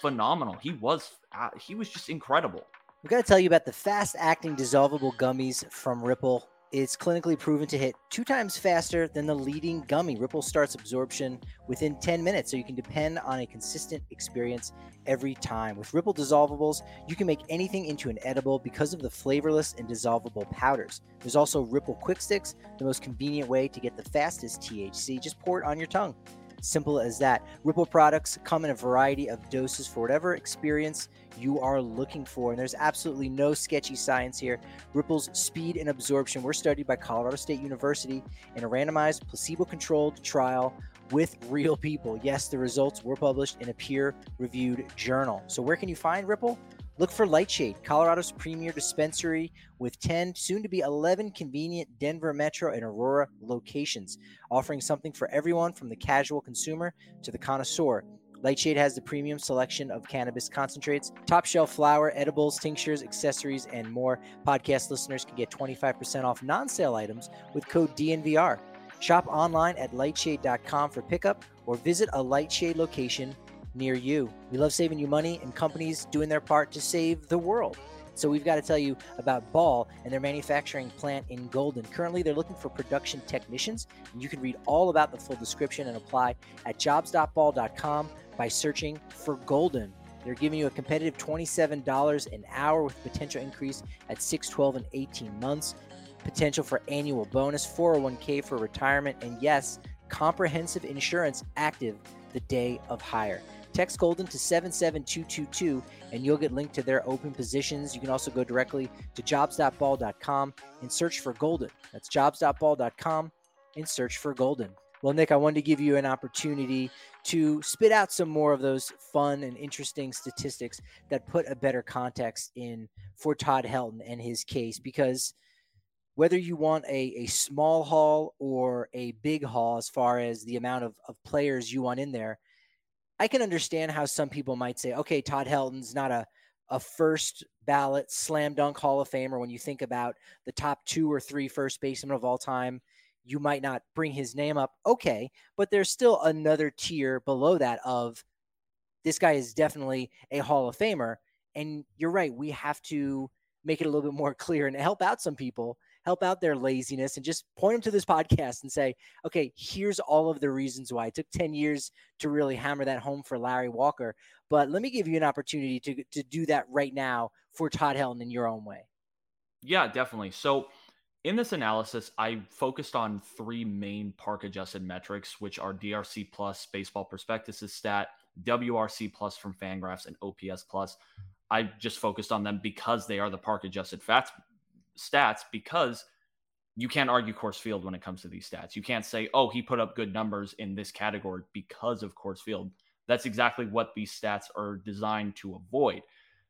phenomenal. He was uh, he was just incredible. We got to tell you about the fast acting dissolvable gummies from Ripple is clinically proven to hit two times faster than the leading gummy. Ripple starts absorption within 10 minutes, so you can depend on a consistent experience every time. With Ripple dissolvables, you can make anything into an edible because of the flavorless and dissolvable powders. There's also Ripple Quick Sticks, the most convenient way to get the fastest THC. Just pour it on your tongue. Simple as that. Ripple products come in a variety of doses for whatever experience you are looking for. And there's absolutely no sketchy science here. Ripple's speed and absorption were studied by Colorado State University in a randomized, placebo controlled trial with real people. Yes, the results were published in a peer reviewed journal. So, where can you find Ripple? Look for Lightshade, Colorado's premier dispensary with 10, soon to be 11 convenient Denver Metro and Aurora locations, offering something for everyone from the casual consumer to the connoisseur. Lightshade has the premium selection of cannabis concentrates, top shelf flower, edibles, tinctures, accessories, and more. Podcast listeners can get 25% off non sale items with code DNVR. Shop online at lightshade.com for pickup or visit a Lightshade location near you. We love saving you money and companies doing their part to save the world. So we've got to tell you about Ball and their manufacturing plant in Golden. Currently, they're looking for production technicians, and you can read all about the full description and apply at jobs.ball.com by searching for Golden. They're giving you a competitive $27 an hour with potential increase at 6, 12, and 18 months. Potential for annual bonus, 401k for retirement, and yes, comprehensive insurance active the day of hire. Text Golden to 77222 and you'll get linked to their open positions. You can also go directly to jobs.ball.com and search for Golden. That's jobs.ball.com and search for Golden. Well, Nick, I wanted to give you an opportunity to spit out some more of those fun and interesting statistics that put a better context in for Todd Helton and his case because whether you want a, a small haul or a big haul as far as the amount of, of players you want in there, I can understand how some people might say, okay, Todd Helton's not a, a first ballot slam dunk Hall of Famer. When you think about the top two or three first basemen of all time, you might not bring his name up. Okay, but there's still another tier below that of this guy is definitely a Hall of Famer. And you're right, we have to make it a little bit more clear and help out some people help out their laziness and just point them to this podcast and say, okay, here's all of the reasons why. It took 10 years to really hammer that home for Larry Walker. But let me give you an opportunity to, to do that right now for Todd Helton in your own way. Yeah, definitely. So in this analysis, I focused on three main park adjusted metrics, which are DRC plus, baseball prospectus stat, WRC plus from Fangraphs, and OPS plus. I just focused on them because they are the park adjusted fats stats because you can't argue Coors Field when it comes to these stats. You can't say, oh, he put up good numbers in this category because of Coors Field. That's exactly what these stats are designed to avoid.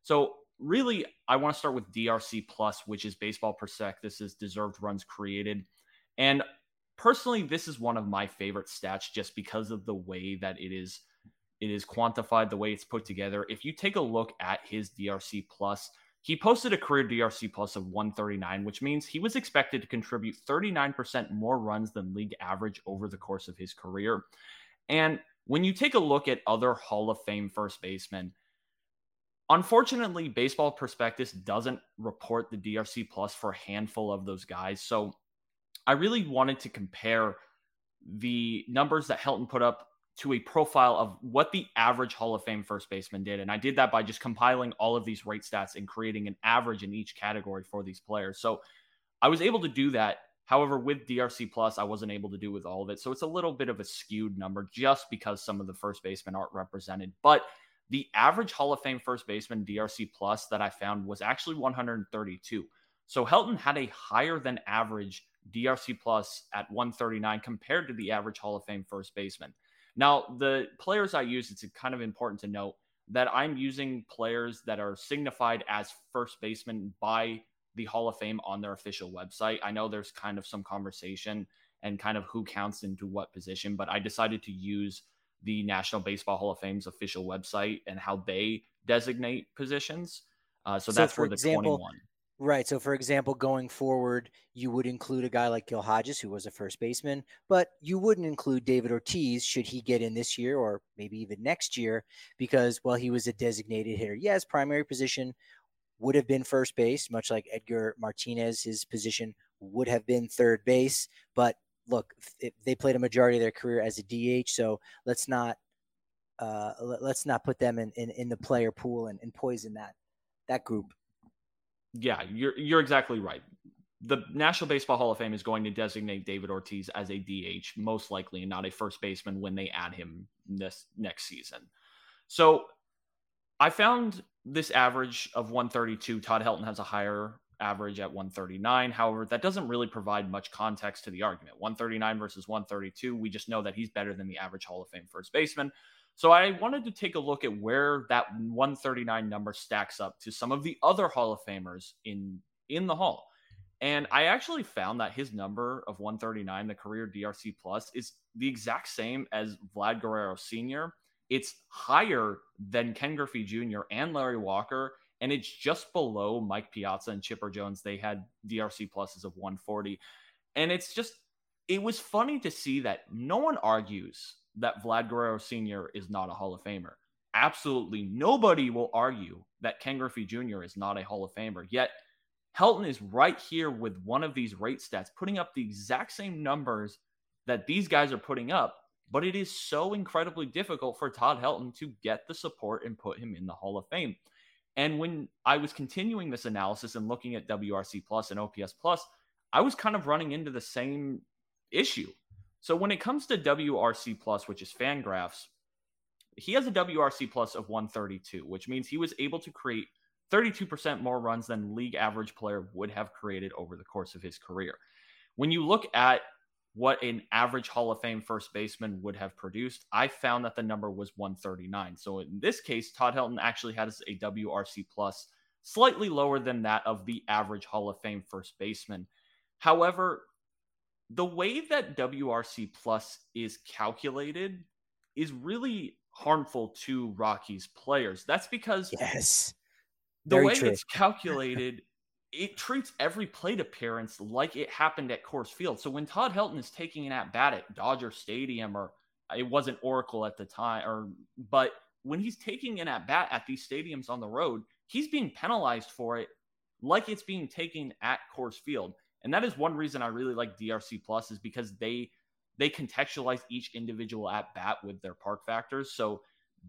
So, really, I want to start with DRC Plus, which is Baseball Prospectus. This is deserved runs created. And personally, this is one of my favorite stats just because of the way that it is it is quantified, the way it's put together. If you take a look at his DRC Plus, he posted a career DRC plus of 139, which means he was expected to contribute 39% more runs than league average over the course of his career. And when you take a look at other Hall of Fame first basemen, unfortunately, Baseball Prospectus doesn't report the DRC plus for a handful of those guys. So I really wanted to compare the numbers that Helton put up to a profile of what the average Hall of Fame first baseman did. And I did that by just compiling all of these rate stats and creating an average in each category for these players. So I was able to do that. However, with DRC Plus, I wasn't able to do with all of it. So it's a little bit of a skewed number just because some of the first basemen aren't represented. But the average Hall of Fame first baseman DRC Plus that I found was actually 132. So Helton had a higher than average DRC Plus at 139 compared to the average Hall of Fame first baseman. Now, the players I use, it's kind of important to note that I'm using players that are signified as first baseman by the Hall of Fame on their official website. I know there's kind of some conversation and kind of who counts into what position, but I decided to use the National Baseball Hall of Fame's official website and how they designate positions. Uh, so, so, that's for the example, 21. Right. So, for example, going forward, you would include a guy like Gil Hodges, who was a first baseman, but you wouldn't include David Ortiz should he get in this year or maybe even next year because, well, he was a designated hitter. Yes, primary position would have been first base, much like Edgar Martinez. His position would have been third base. But look, they played a majority of their career as a DH. So let's not. Uh, let's not put them in, in, in the player pool and, and poison that that group yeah, you're you're exactly right. The National Baseball Hall of Fame is going to designate David Ortiz as a DH, most likely, and not a first baseman when they add him this next season. So I found this average of 132. Todd Helton has a higher average at 139. However, that doesn't really provide much context to the argument. 139 versus 132. We just know that he's better than the average Hall of Fame first baseman. So I wanted to take a look at where that 139 number stacks up to some of the other Hall of Famers in in the Hall. And I actually found that his number of 139, the career DRC plus, is the exact same as Vlad Guerrero Sr. it's higher than Ken Griffey Jr. and Larry Walker, and it's just below Mike Piazza and Chipper Jones. They had DRC pluses of 140. And it's just, it was funny to see that no one argues that Vlad Guerrero Sr. is not a Hall of Famer. Absolutely nobody will argue that Ken Griffey Jr. is not a Hall of Famer. Yet Helton is right here with one of these rate stats, putting up the exact same numbers that these guys are putting up. But it is so incredibly difficult for Todd Helton to get the support and put him in the Hall of Fame. And when I was continuing this analysis and looking at WRC plus and OPS plus, I was kind of running into the same issue. So when it comes to WRC plus, which is Fangraphs, he has a WRC plus of 132, which means he was able to create 32% more runs than league average player would have created over the course of his career. When you look at what an average Hall of Fame first baseman would have produced, I found that the number was 139. So in this case, Todd Helton actually has a WRC plus slightly lower than that of the average Hall of Fame first baseman. However, the way that WRC plus is calculated is really harmful to Rockies players. That's because yes, the way true. it's calculated it treats every plate appearance like it happened at Coors Field. So when Todd Helton is taking an at bat at Dodger Stadium, or uh, it wasn't Oracle at the time, or but when he's taking an at bat at these stadiums on the road, he's being penalized for it like it's being taken at Coors Field. And that is one reason I really like DRC Plus is because they they contextualize each individual at bat with their park factors. So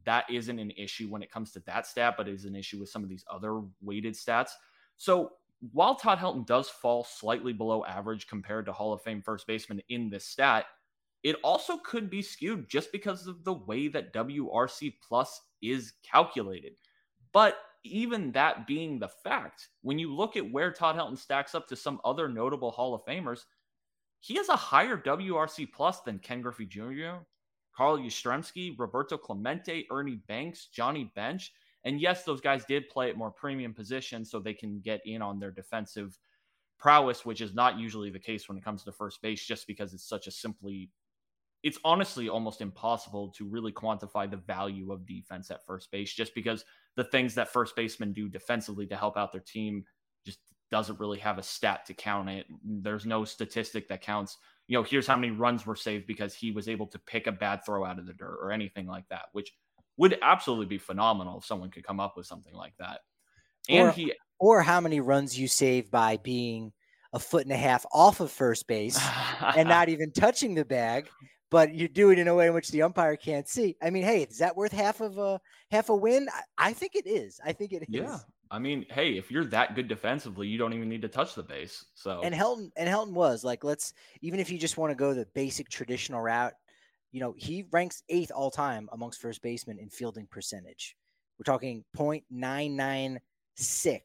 that isn't an issue when it comes to that stat, but it is an issue with some of these other weighted stats. So while Todd Helton does fall slightly below average compared to Hall of Fame first baseman in this stat, it also could be skewed just because of the way that WRC plus is calculated. But even that being the fact, when you look at where Todd Helton stacks up to some other notable Hall of Famers, he has a higher WRC plus than Ken Griffey Jr., Carl Yastrzemski, Roberto Clemente, Ernie Banks, Johnny Bench. And yes, those guys did play at more premium positions so they can get in on their defensive prowess, which is not usually the case when it comes to first base, just because it's such a simply, it's honestly almost impossible to really quantify the value of defense at first base, just because the things that first basemen do defensively to help out their team just doesn't really have a stat to count it. There's no statistic that counts, you know, here's how many runs were saved because he was able to pick a bad throw out of the dirt or anything like that, which would absolutely be phenomenal if someone could come up with something like that. And or, he or how many runs you save by being a foot and a half off of first base and not even touching the bag, but you do it in a way in which the umpire can't see. I mean, hey, is that worth half of a half a win? I, I think it is. I think it is. Yeah. I mean, hey, if you're that good defensively, you don't even need to touch the base. So and Helton and Helton was like, let's even if you just want to go the basic traditional route, you know, he ranks eighth all time amongst first basemen in fielding percentage. We're talking 0.996.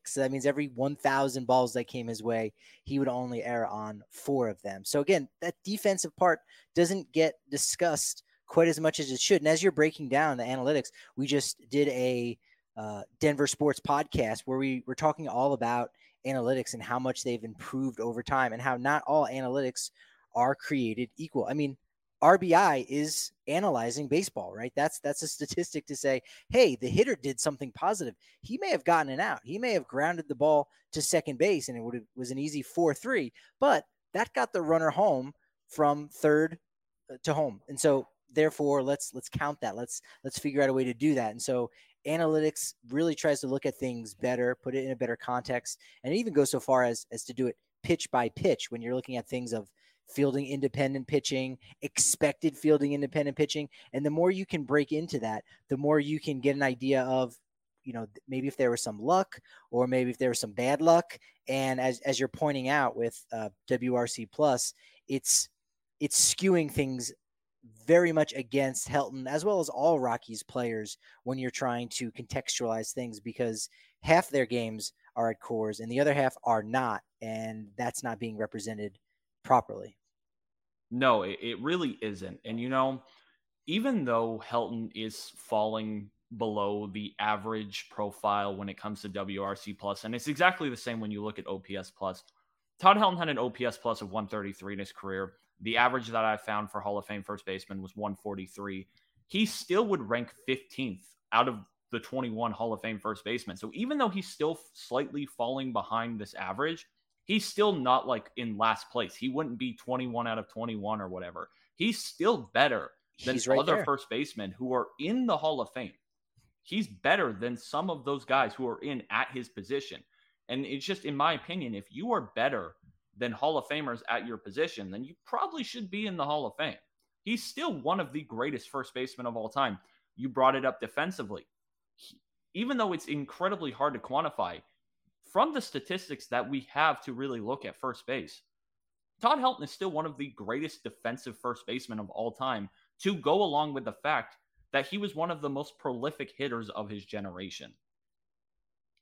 So that means every 1,000 balls that came his way, he would only err on four of them. So again, that defensive part doesn't get discussed quite as much as it should. And as you're breaking down the analytics, we just did a uh, Denver Sports podcast where we were talking all about analytics and how much they've improved over time and how not all analytics are created equal. I mean, RBI is analyzing baseball, right? That's that's a statistic to say, hey, the hitter did something positive. He may have gotten an out. He may have grounded the ball to second base, and it would was an easy four three. But that got the runner home from third uh, to home, and so therefore let's let's count that. Let's let's figure out a way to do that. And so analytics really tries to look at things better, put it in a better context, and even goes so far as as to do it pitch by pitch when you're looking at things of fielding independent pitching, expected fielding independent pitching. And the more you can break into that, the more you can get an idea of, you know, maybe if there was some luck or maybe if there was some bad luck. And as, as you're pointing out with uh, WRC plus, it's, it's skewing things very much against Helton as well as all Rockies players when you're trying to contextualize things because half their games are at Coors and the other half are not. And that's not being represented properly. No, it, it really isn't. And you know, even though Helton is falling below the average profile when it comes to WRC plus, and it's exactly the same when you look at OPS plus. Todd Helton had an OPS plus of 133 in his career. The average that I found for Hall of Fame first baseman was 143. he still would rank 15th out of the 21 Hall of Fame first baseman. So even though he's still slightly falling behind this average, he's still not like in last place. He wouldn't be 21 out of 21 or whatever. He's still better than right other there. first basemen who are in the Hall of Fame. He's better than some of those guys who are in at his position. And it's just, in my opinion, if you are better than Hall of Famers at your position, then you probably should be in the Hall of Fame. He's still one of the greatest first basemen of all time. You brought it up defensively. He, even though it's incredibly hard to quantify, from the statistics that we have to really look at first base, Todd Helton is still one of the greatest defensive first basemen of all time, to go along with the fact that he was one of the most prolific hitters of his generation.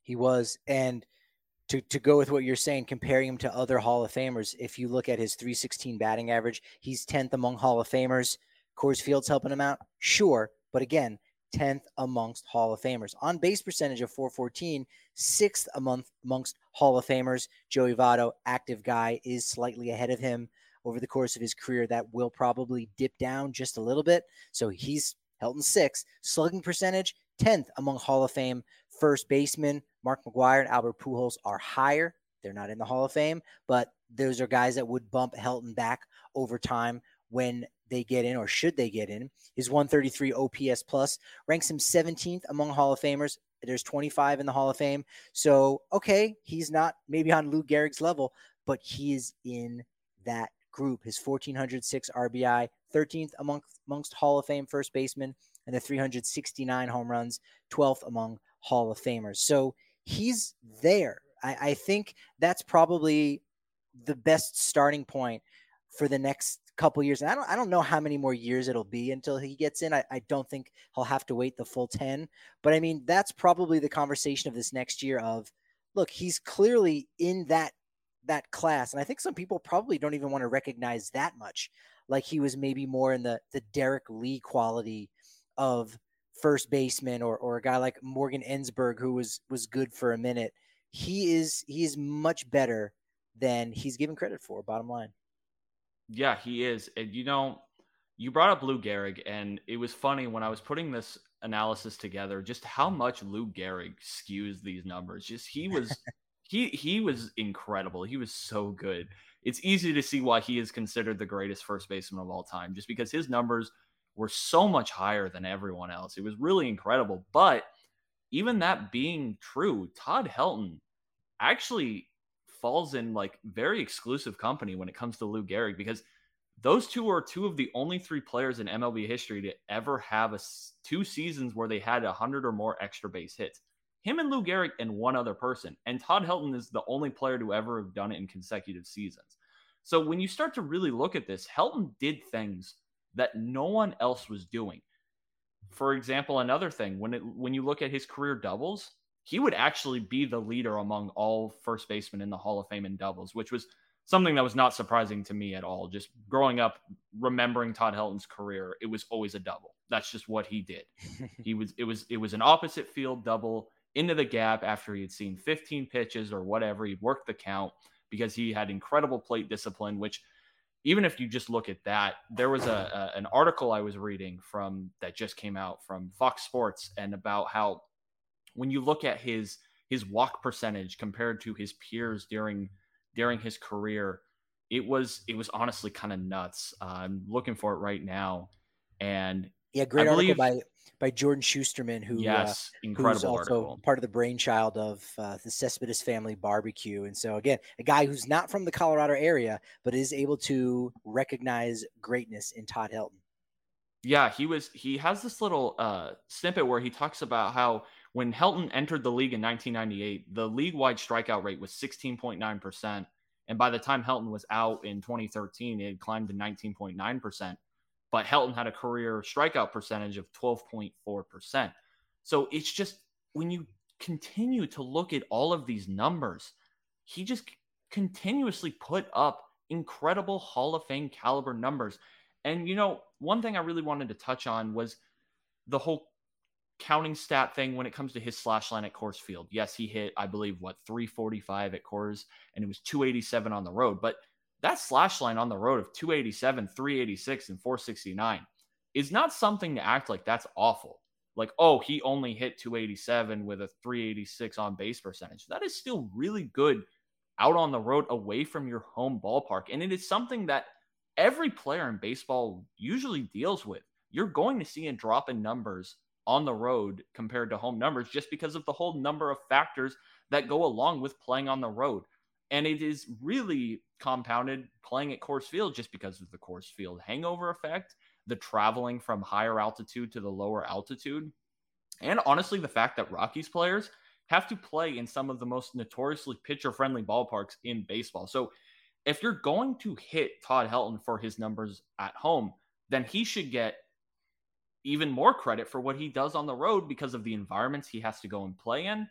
He was. And to, to go with what you're saying, comparing him to other Hall of Famers, if you look at his 316 batting average, he's 10th among Hall of Famers. Coors Field's helping him out, sure. But again, 10th amongst Hall of Famers. On base percentage of 414, sixth among, amongst Hall of Famers. Joey Votto, active guy, is slightly ahead of him over the course of his career. That will probably dip down just a little bit. So he's Helton sixth. Slugging percentage, 10th among Hall of Fame first basemen. Mark McGwire and Albert Pujols are higher. They're not in the Hall of Fame, but those are guys that would bump Helton back over time when they get in or should they get in. His 133 OPS plus ranks him 17th among Hall of Famers. There's 25 in the Hall of Fame. So, okay, he's not maybe on Lou Gehrig's level, but he is in that group. His 1406 RBI, 13th amongst, amongst Hall of Fame first basemen, and the 369 home runs, 12th among Hall of Famers. So he's there. I, I think that's probably the best starting point for the next couple years. And I don't I don't know how many more years it'll be until he gets in. I, I don't think he'll have to wait the full 10. But I mean, that's probably the conversation of this next year of look, he's clearly in that that class. And I think some people probably don't even want to recognize that much. Like he was maybe more in the the Derrek Lee quality of first baseman or or a guy like Morgan Ensberg who was was good for a minute. He is he is much better than he's given credit for, bottom line. Yeah, he is. And you know, you brought up Lou Gehrig, and it was funny when I was putting this analysis together, just how much Lou Gehrig skews these numbers. Just he was he he was incredible. He was so good. It's easy to see why he is considered the greatest first baseman of all time, just because his numbers were so much higher than everyone else. It was really incredible. But even that being true, Todd Helton actually falls in like very exclusive company when it comes to Lou Gehrig because those two are two of the only three players in MLB history to ever have a two seasons where they had a hundred or more extra base hits. Him and Lou Gehrig and one other person, and Todd Helton is the only player to ever have done it in consecutive seasons. So when you start to really look at this, Helton did things that no one else was doing. For example, another thing when it when you look at his career doubles, he would actually be the leader among all first basemen in the Hall of Fame in doubles, which was something that was not surprising to me at all. Just growing up, remembering Todd Helton's career, it was always a double. That's just what he did. he was it was it was an opposite field double into the gap after he had seen 15 pitches or whatever. He'd worked the count because he had incredible plate discipline, which even if you just look at that, there was a, a, an article I was reading from that just came out from Fox Sports and about how when you look at his his walk percentage compared to his peers during during his career, it was it was honestly kind of nuts. Uh, I'm looking for it right now, and yeah, great I article believe, by by Jordan Shusterman, who uh, yes, uh, incredible who's also article. part of the brainchild of uh, the Cespedes family barbecue. And so again, a guy who's not from the Colorado area, but is able to recognize greatness in Todd Helton. Yeah, he was. He has this little uh, snippet where he talks about how when Helton entered the league in 1998, the league-wide strikeout rate was 16.9 percent, and by the time Helton was out in 2013, it had climbed to 19.9 percent but Helton had a career strikeout percentage of 12.4%. So it's just when you continue to look at all of these numbers, he just continuously put up incredible Hall of Fame caliber numbers. And, you know, one thing I really wanted to touch on was the whole counting stat thing when it comes to his slash line at Coors Field. Yes, he hit, I believe, what, 345 at Coors, and it was 287 on the road. But that slash line on the road of 287, 386, and 469, is not something to act like that's awful. Like, oh, he only hit 287 with a 386 on base percentage. That is still really good out on the road away from your home ballpark. And it is something that every player in baseball usually deals with. You're going to see a drop in numbers on the road compared to home numbers just because of the whole number of factors that go along with playing on the road. And it is really compounded playing at Coors Field just because of the Coors Field hangover effect, the traveling from higher altitude to the lower altitude, and honestly, the fact that Rockies players have to play in some of the most notoriously pitcher friendly ballparks in baseball. So if you're going to hit Todd Helton for his numbers at home, then he should get even more credit for what he does on the road because of the environments he has to go and play in,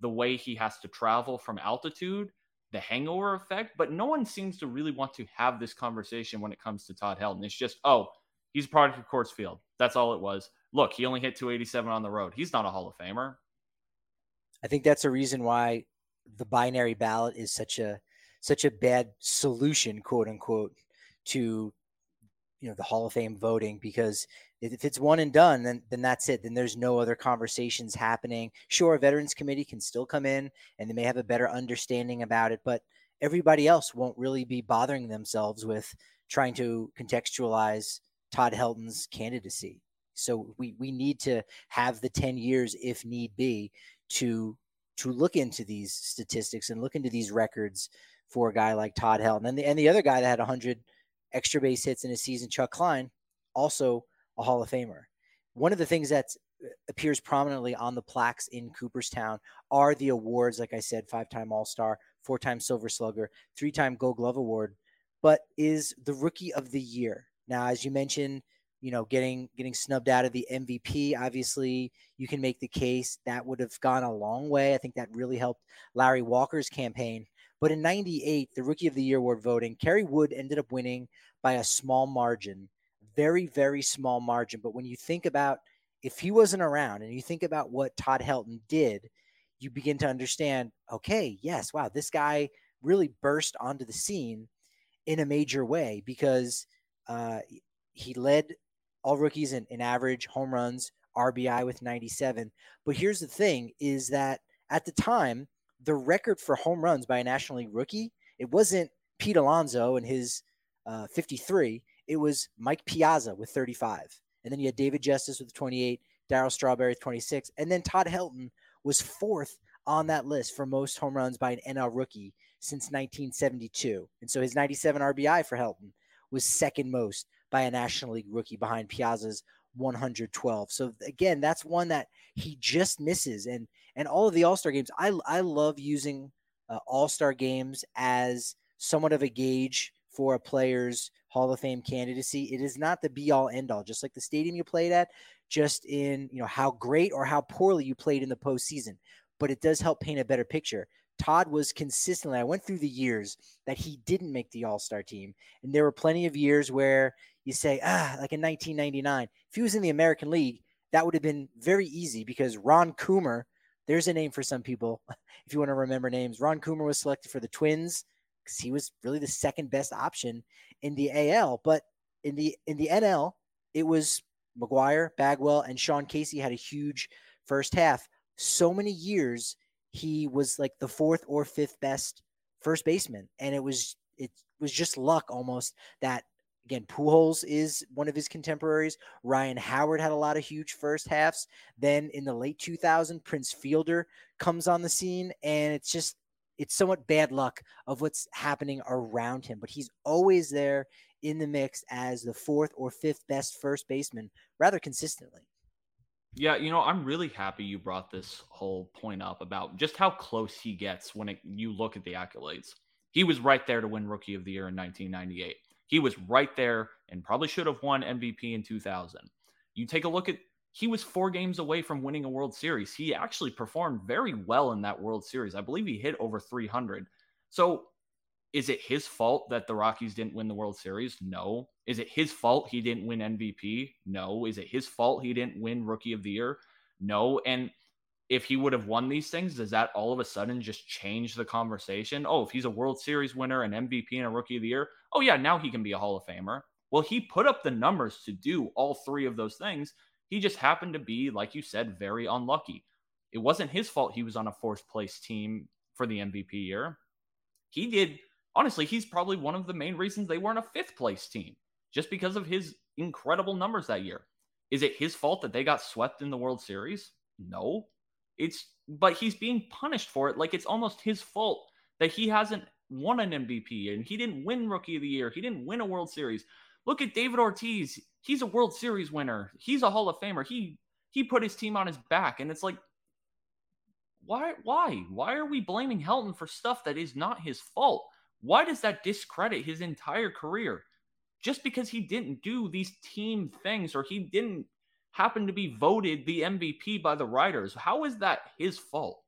the way he has to travel from altitude, the hangover effect. But no one seems to really want to have this conversation when it comes to Todd Helton. It's just, oh, he's a product of Coors Field. That's all it was. Look, he only hit 287 on the road. He's not a Hall of Famer. I think that's a reason why the binary ballot is such a such a bad solution, quote unquote, to you know the Hall of Fame voting because if it's one and done, then then that's it. Then there's no other conversations happening. Sure, a Veterans Committee can still come in and they may have a better understanding about it, but everybody else won't really be bothering themselves with trying to contextualize Todd Helton's candidacy. So we we need to have the 10 years if need be to to look into these statistics and look into these records for a guy like Todd Helton. And the and the other guy that had 100 extra base hits in a season, Chuck Klein, also a Hall of Famer. One of the things that uh, appears prominently on the plaques in Cooperstown are the awards, like I said, five time All Star, four time Silver Slugger, three time Gold Glove Award, but is the Rookie of the Year. Now, as you mentioned, you know, getting getting snubbed out of the MVP. Obviously, you can make the case that would have gone a long way. I think that really helped Larry Walker's campaign. But in 98, the Rookie of the Year award voting, Kerry Wood ended up winning by a small margin very, very small margin. But when you think about if he wasn't around and you think about what Todd Helton did, you begin to understand okay, yes, wow, this guy really burst onto the scene in a major way because uh, he led all rookies in, in average home runs, RBI with 97. But here's the thing is that at the time, the record for home runs by a National League rookie, it wasn't Pete Alonso and his uh, 53 it was Mike Piazza with 35. And then you had David Justice with 28, Darryl Strawberry with 26. And then Todd Helton was fourth on that list for most home runs by an NL rookie since 1972. And so his 97 RBI for Helton was second most by a National League rookie behind Piazza's 112. So again, that's one that he just misses. And and all of the All Star games, I I love using uh, All Star games as somewhat of a gauge for a player's Hall of Fame candidacy. It is not the be all end all, just like the stadium you played at, just in you know how great or how poorly you played in the postseason. But it does help paint a better picture. Todd was consistently, I went through the years that he didn't make the All Star team. And there were plenty of years where you say, ah, like in 1999, if he was in the American League, that would have been very easy because Ron Coomer, there's a name for some people, if you want to remember names. Ron Coomer was selected for the Twins because he was really the second best option in the AL. But in the in the NL, it was McGwire, Bagwell, and Sean Casey had a huge first half. So many years he was like the fourth or fifth best first baseman, and it was it was just luck almost that again Pujols is one of his contemporaries. Ryan Howard had a lot of huge first halves. Then in the late 2000, Prince Fielder comes on the scene, and it's just it's somewhat bad luck of what's happening around him, but he's always there in the mix as the fourth or fifth best first baseman rather consistently. Yeah, you know, I'm really happy you brought this whole point up about just how close he gets when it, you look at the accolades. He was right there to win Rookie of the Year in 1998. He was right there and probably should have won MVP in 2000. You take a look at he was four games away from winning a World Series. He actually performed very well in that World Series. I believe he hit over 300. So, is it his fault that the Rockies didn't win the World Series? No. Is it his fault he didn't win MVP? No. Is it his fault he didn't win Rookie of the Year? No. And if he would have won these things, does that all of a sudden just change the conversation? Oh, if he's a World Series winner, an MVP, and a Rookie of the Year, oh, yeah, now he can be a Hall of Famer. Well, he put up the numbers to do all three of those things. He just happened to be, like you said, very unlucky. It wasn't his fault he was on a fourth place team for the MVP year. He did, honestly, he's probably one of the main reasons they weren't a fifth place team, just because of his incredible numbers that year. Is it his fault that they got swept in the World Series? No. It's, but he's being punished for it. Like it's almost his fault that he hasn't won an MVP and he didn't win Rookie of the Year. He didn't win a World Series. Look at David Ortiz. He's a World Series winner. He's a Hall of Famer. He he put his team on his back, and it's like, why why why are we blaming Helton for stuff that is not his fault? Why does that discredit his entire career? Just because he didn't do these team things or he didn't happen to be voted the MVP by the writers, how is that his fault?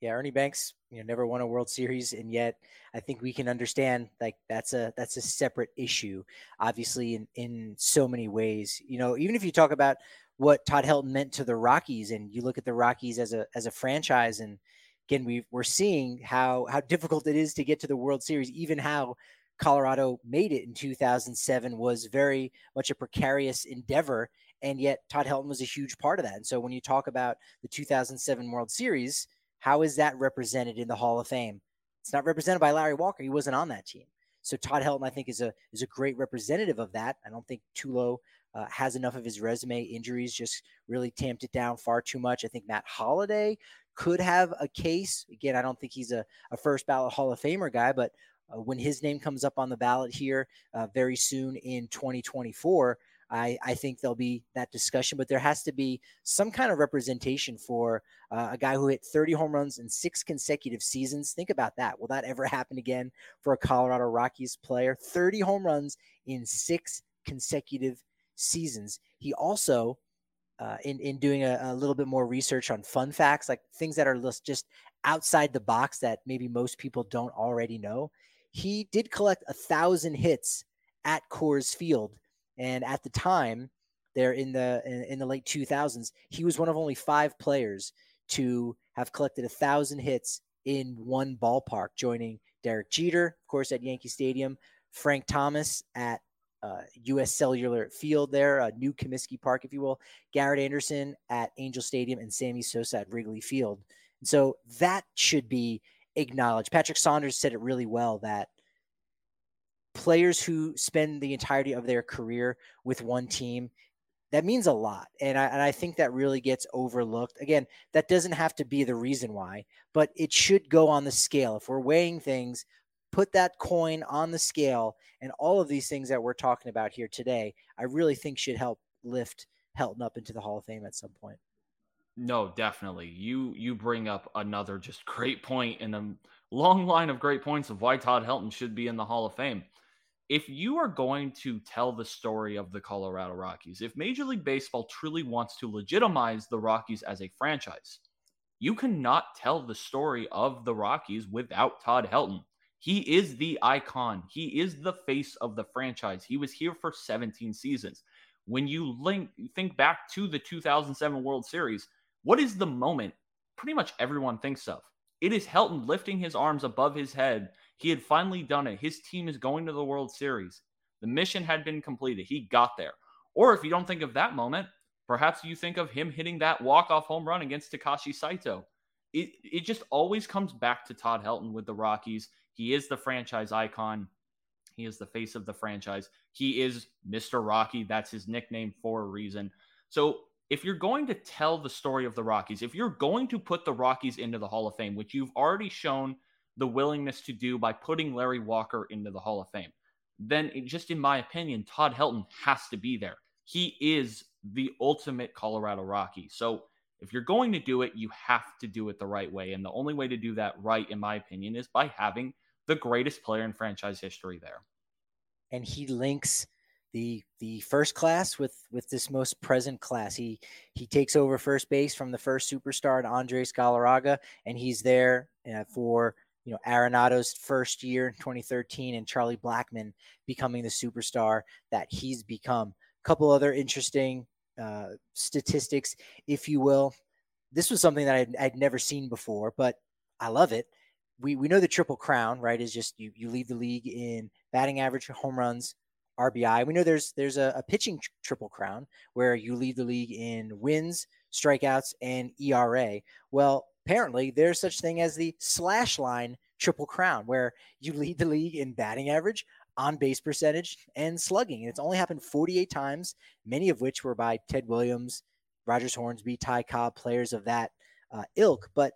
Yeah, Ernie Banks, you know, never won a World Series, and yet I think we can understand like that's a that's a separate issue, obviously in in so many ways. You know, even if you talk about what Todd Helton meant to the Rockies, and you look at the Rockies as a as a franchise, and again we we're seeing how how difficult it is to get to the World Series, even how Colorado made it in 2007 was very much a precarious endeavor, and yet Todd Helton was a huge part of that. And so when you talk about the 2007 World Series how is that represented in the Hall of Fame? It's not represented by Larry Walker. He wasn't on that team. So Todd Helton, I think, is a is a great representative of that. I don't think Tulo uh, has enough of his resume. Injuries just really tamped it down far too much. I think Matt Holliday could have a case. Again, I don't think he's a, a first ballot Hall of Famer guy, but uh, when his name comes up on the ballot here uh, very soon in 2024, I, I think there'll be that discussion, but there has to be some kind of representation for uh, a guy who hit 30 home runs in six consecutive seasons. Think about that. Will that ever happen again for a Colorado Rockies player? 30 home runs in six consecutive seasons. He also, uh, in, in doing a, a little bit more research on fun facts, like things that are just outside the box that maybe most people don't already know, he did collect a thousand hits at Coors Field and at the time, there in the in, in the late 2000s, he was one of only five players to have collected a thousand hits in one ballpark, joining Derek Jeter, of course, at Yankee Stadium, Frank Thomas at uh, U.S. Cellular Field there, uh, New Comiskey Park, if you will, Garrett Anderson at Angel Stadium, and Sammy Sosa at Wrigley Field. And so that should be acknowledged. Patrick Saunders said it really well that players who spend the entirety of their career with one team that means a lot. And I, and I think that really gets overlooked. Again that doesn't have to be the reason why but it should go on the scale. If we're weighing things put that coin on the scale and all of these things that we're talking about here today i really think should help lift helton up into the hall of fame at some point. No definitely. You you bring up another just great point in a long line of great points of why todd helton should be in the hall of fame if you are going to tell the story of the Colorado Rockies, if Major League Baseball truly wants to legitimize the Rockies as a franchise, you cannot tell the story of the Rockies without Todd Helton. He is the icon. He is the face of the franchise. He was here for 17 seasons. When you link think back to the 2007 World Series, what is the moment pretty much everyone thinks of? It is Helton lifting his arms above his head he had finally done it. His team is going to the World Series. The mission had been completed. He got there. Or if you don't think of that moment, perhaps you think of him hitting that walk-off home run against Takashi Saito. It it just always comes back to Todd Helton with the Rockies. He is the franchise icon. He is the face of the franchise. He is Mr. Rocky. That's his nickname for a reason. So if you're going to tell the story of the Rockies, if you're going to put the Rockies into the Hall of Fame, which you've already shown the willingness to do by putting Larry Walker into the Hall of Fame, then it, just in my opinion, Todd Helton has to be there. He is the ultimate Colorado Rocky. So if you're going to do it, you have to do it the right way. And the only way to do that right, in my opinion, is by having the greatest player in franchise history there. And he links the the first class with with this most present class. He he takes over first base from the first superstar, Andres Galarraga, and he's there uh, for you know Arenado's first year in 2013 and Charlie Blackmon becoming the superstar that he's become. A couple other interesting uh, statistics, if you will. This was something that I'd, I'd, never seen before, but I love it. We we know the triple crown, right? Is just you you lead the league in batting average, home runs, RBI. We know there's there's a, a pitching tr- triple crown where you lead the league in wins, strikeouts, and ERA. Well, apparently there's such thing as the slash line triple crown where you lead the league in batting average, on base percentage, and slugging. And it's only happened 48 times, many of which were by Ted Williams, Rogers Hornsby, Ty Cobb, players of that uh, ilk. But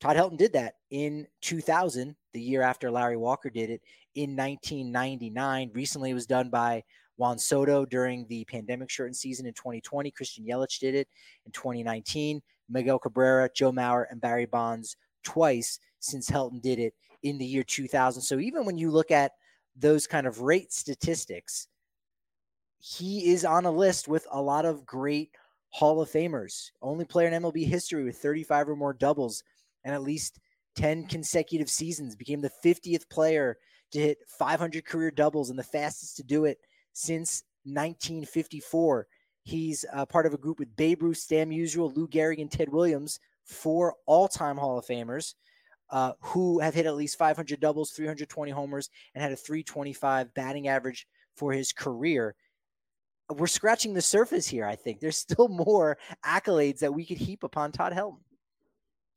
Todd Helton did that in 2000, the year after Larry Walker did it in 1999. Recently, it was done by Juan Soto during the pandemic shortened season in 2020. Christian Yelich did it in 2019. Miguel Cabrera, Joe Mauer, and Barry Bonds twice since Helton did it in the year 2000. So even when you look at those kind of rate statistics, he is on a list with a lot of great Hall of Famers. Only player in MLB history with 35 or more doubles and at least 10 consecutive seasons, became the 50th player to hit 500 career doubles and the fastest to do it since 1954. He's uh, part of a group with Babe Ruth, Stan Musial, Lou Gehrig, and Ted Williams, four all-time Hall of Famers uh, who have hit at least 500 doubles, 320 homers, and had a 325 batting average for his career. We're scratching the surface here. I think there's still more accolades that we could heap upon Todd Helton.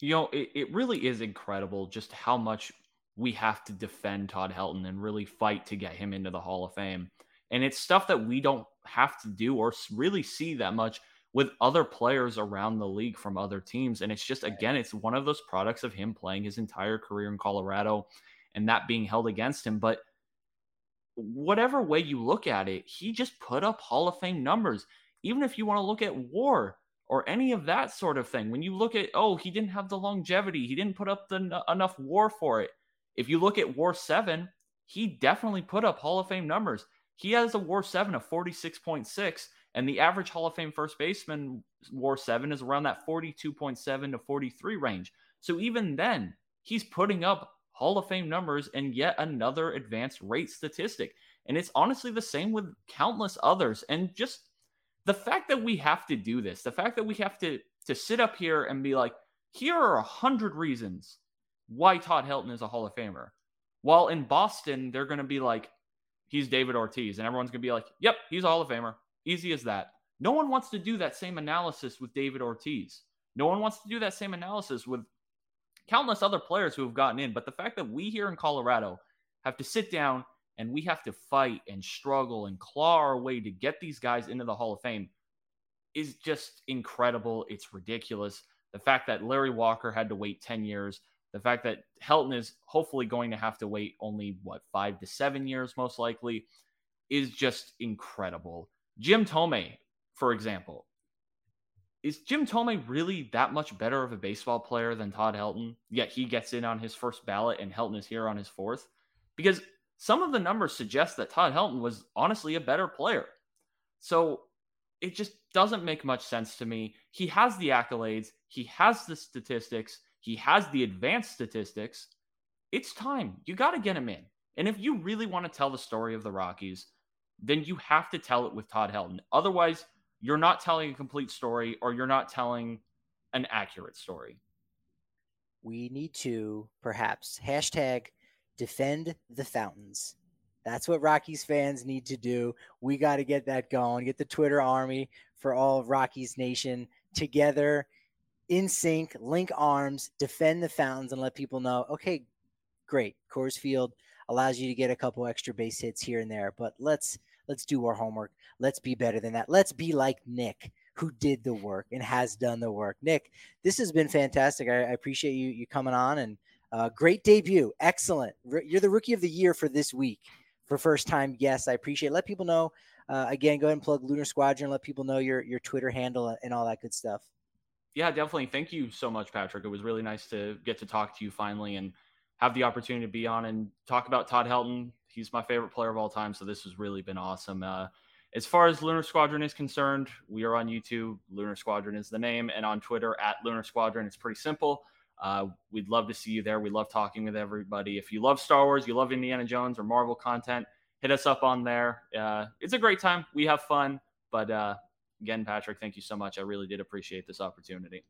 You know, it, it really is incredible just how much we have to defend Todd Helton and really fight to get him into the Hall of Fame. And it's stuff that we don't have to do or really see that much with other players around the league from other teams. And it's just, again, it's one of those products of him playing his entire career in Colorado and that being held against him. But whatever way you look at it, he just put up Hall of Fame numbers. Even if you want to look at WAR, or any of that sort of thing. When you look at, oh, he didn't have the longevity, he didn't put up the enough WAR for it. If you look at WAR 7, he definitely put up Hall of Fame numbers. He has a WAR 7 of 46.6, and the average Hall of Fame first baseman WAR 7 is around that 42.7 to 43 range. So even then, he's putting up Hall of Fame numbers and yet another advanced rate statistic. And it's honestly the same with countless others. And just the fact that we have to do this, the fact that we have to to sit up here and be like, here are a hundred reasons why Todd Helton is a Hall of Famer. While in Boston, they're going to be like, he's David Ortiz, and everyone's to be like, yep, he's a Hall of Famer. Easy as that. No one wants to do that same analysis with David Ortiz. No one wants to do that same analysis with countless other players who have gotten in. But the fact that we here in Colorado have to sit down and we have to fight and struggle and claw our way to get these guys into the Hall of Fame is just incredible. It's ridiculous. The fact that Larry Walker had to wait 10 years, the fact that Helton is hopefully going to have to wait only, what, five to seven years, most likely, is just incredible. Jim Thome, for example, is Jim Thome really that much better of a baseball player than Todd Helton? Yet he gets in on his first ballot and Helton is here on his fourth? Because some of the numbers suggest that Todd Helton was honestly a better player. So it just doesn't make much sense to me. He has the accolades, he has the statistics, he has the advanced statistics. It's time. You got to get him in. And if you really want to tell the story of the Rockies, then you have to tell it with Todd Helton. Otherwise, you're not telling a complete story or you're not telling an accurate story. We need to perhaps hashtag defend the fountains. That's what Rockies fans need to do. We got to get that going. Get the Twitter army for all of Rockies Nation together in sync, link arms, defend the fountains, and let people know okay, great. Coors Field allows you to get a couple extra base hits here and there, but let's let's do our homework. Let's be better than that. Let's be like Nick, who did the work and has done the work. Nick, this has been fantastic. I, I appreciate you you coming on and uh, great debut. Excellent. You're the rookie of the year for this week for first time guests. I appreciate it. Let people know. Uh, again, go ahead and plug Lunar Squadron. Let people know your, your Twitter handle and all that good stuff. Yeah, definitely. Thank you so much, Patrick. It was really nice to get to talk to you finally and have the opportunity to be on and talk about Todd Helton. He's my favorite player of all time. So this has really been awesome. Uh, as far as Lunar Squadron is concerned, we are on YouTube. Lunar Squadron is the name, and on Twitter at Lunar Squadron. It's pretty simple. Uh, we'd love to see you there. We love talking with everybody. If you love Star Wars, you love Indiana Jones or Marvel content, hit us up on there. Uh, it's a great time. We have fun. But uh, again, Patrick, thank you so much. I really did appreciate this opportunity.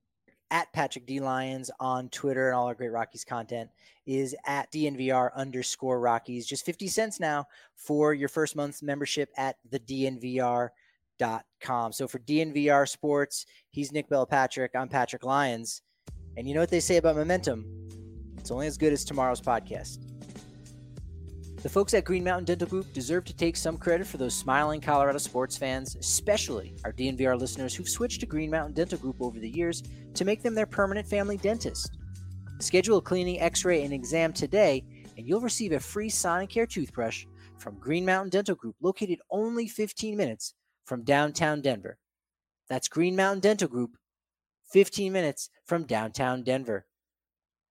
at Patrick D Lyons on Twitter and all our great Rockies content is at DNVR underscore Rockies. Just 50 cents now for your first month's membership at the DNVR.com. So for DNVR Sports, he's Nick Bell Patrick. I'm Patrick Lyons. And you know what they say about momentum? It's only as good as tomorrow's podcast. The folks at Green Mountain Dental Group deserve to take some credit for those smiling Colorado sports fans, especially our DNVR listeners who've switched to Green Mountain Dental Group over the years to make them their permanent family dentist. Schedule a cleaning, x ray, and exam today, and you'll receive a free Sonicare toothbrush from Green Mountain Dental Group, located only 15 minutes from downtown Denver. That's Green Mountain Dental Group, 15 minutes from downtown Denver.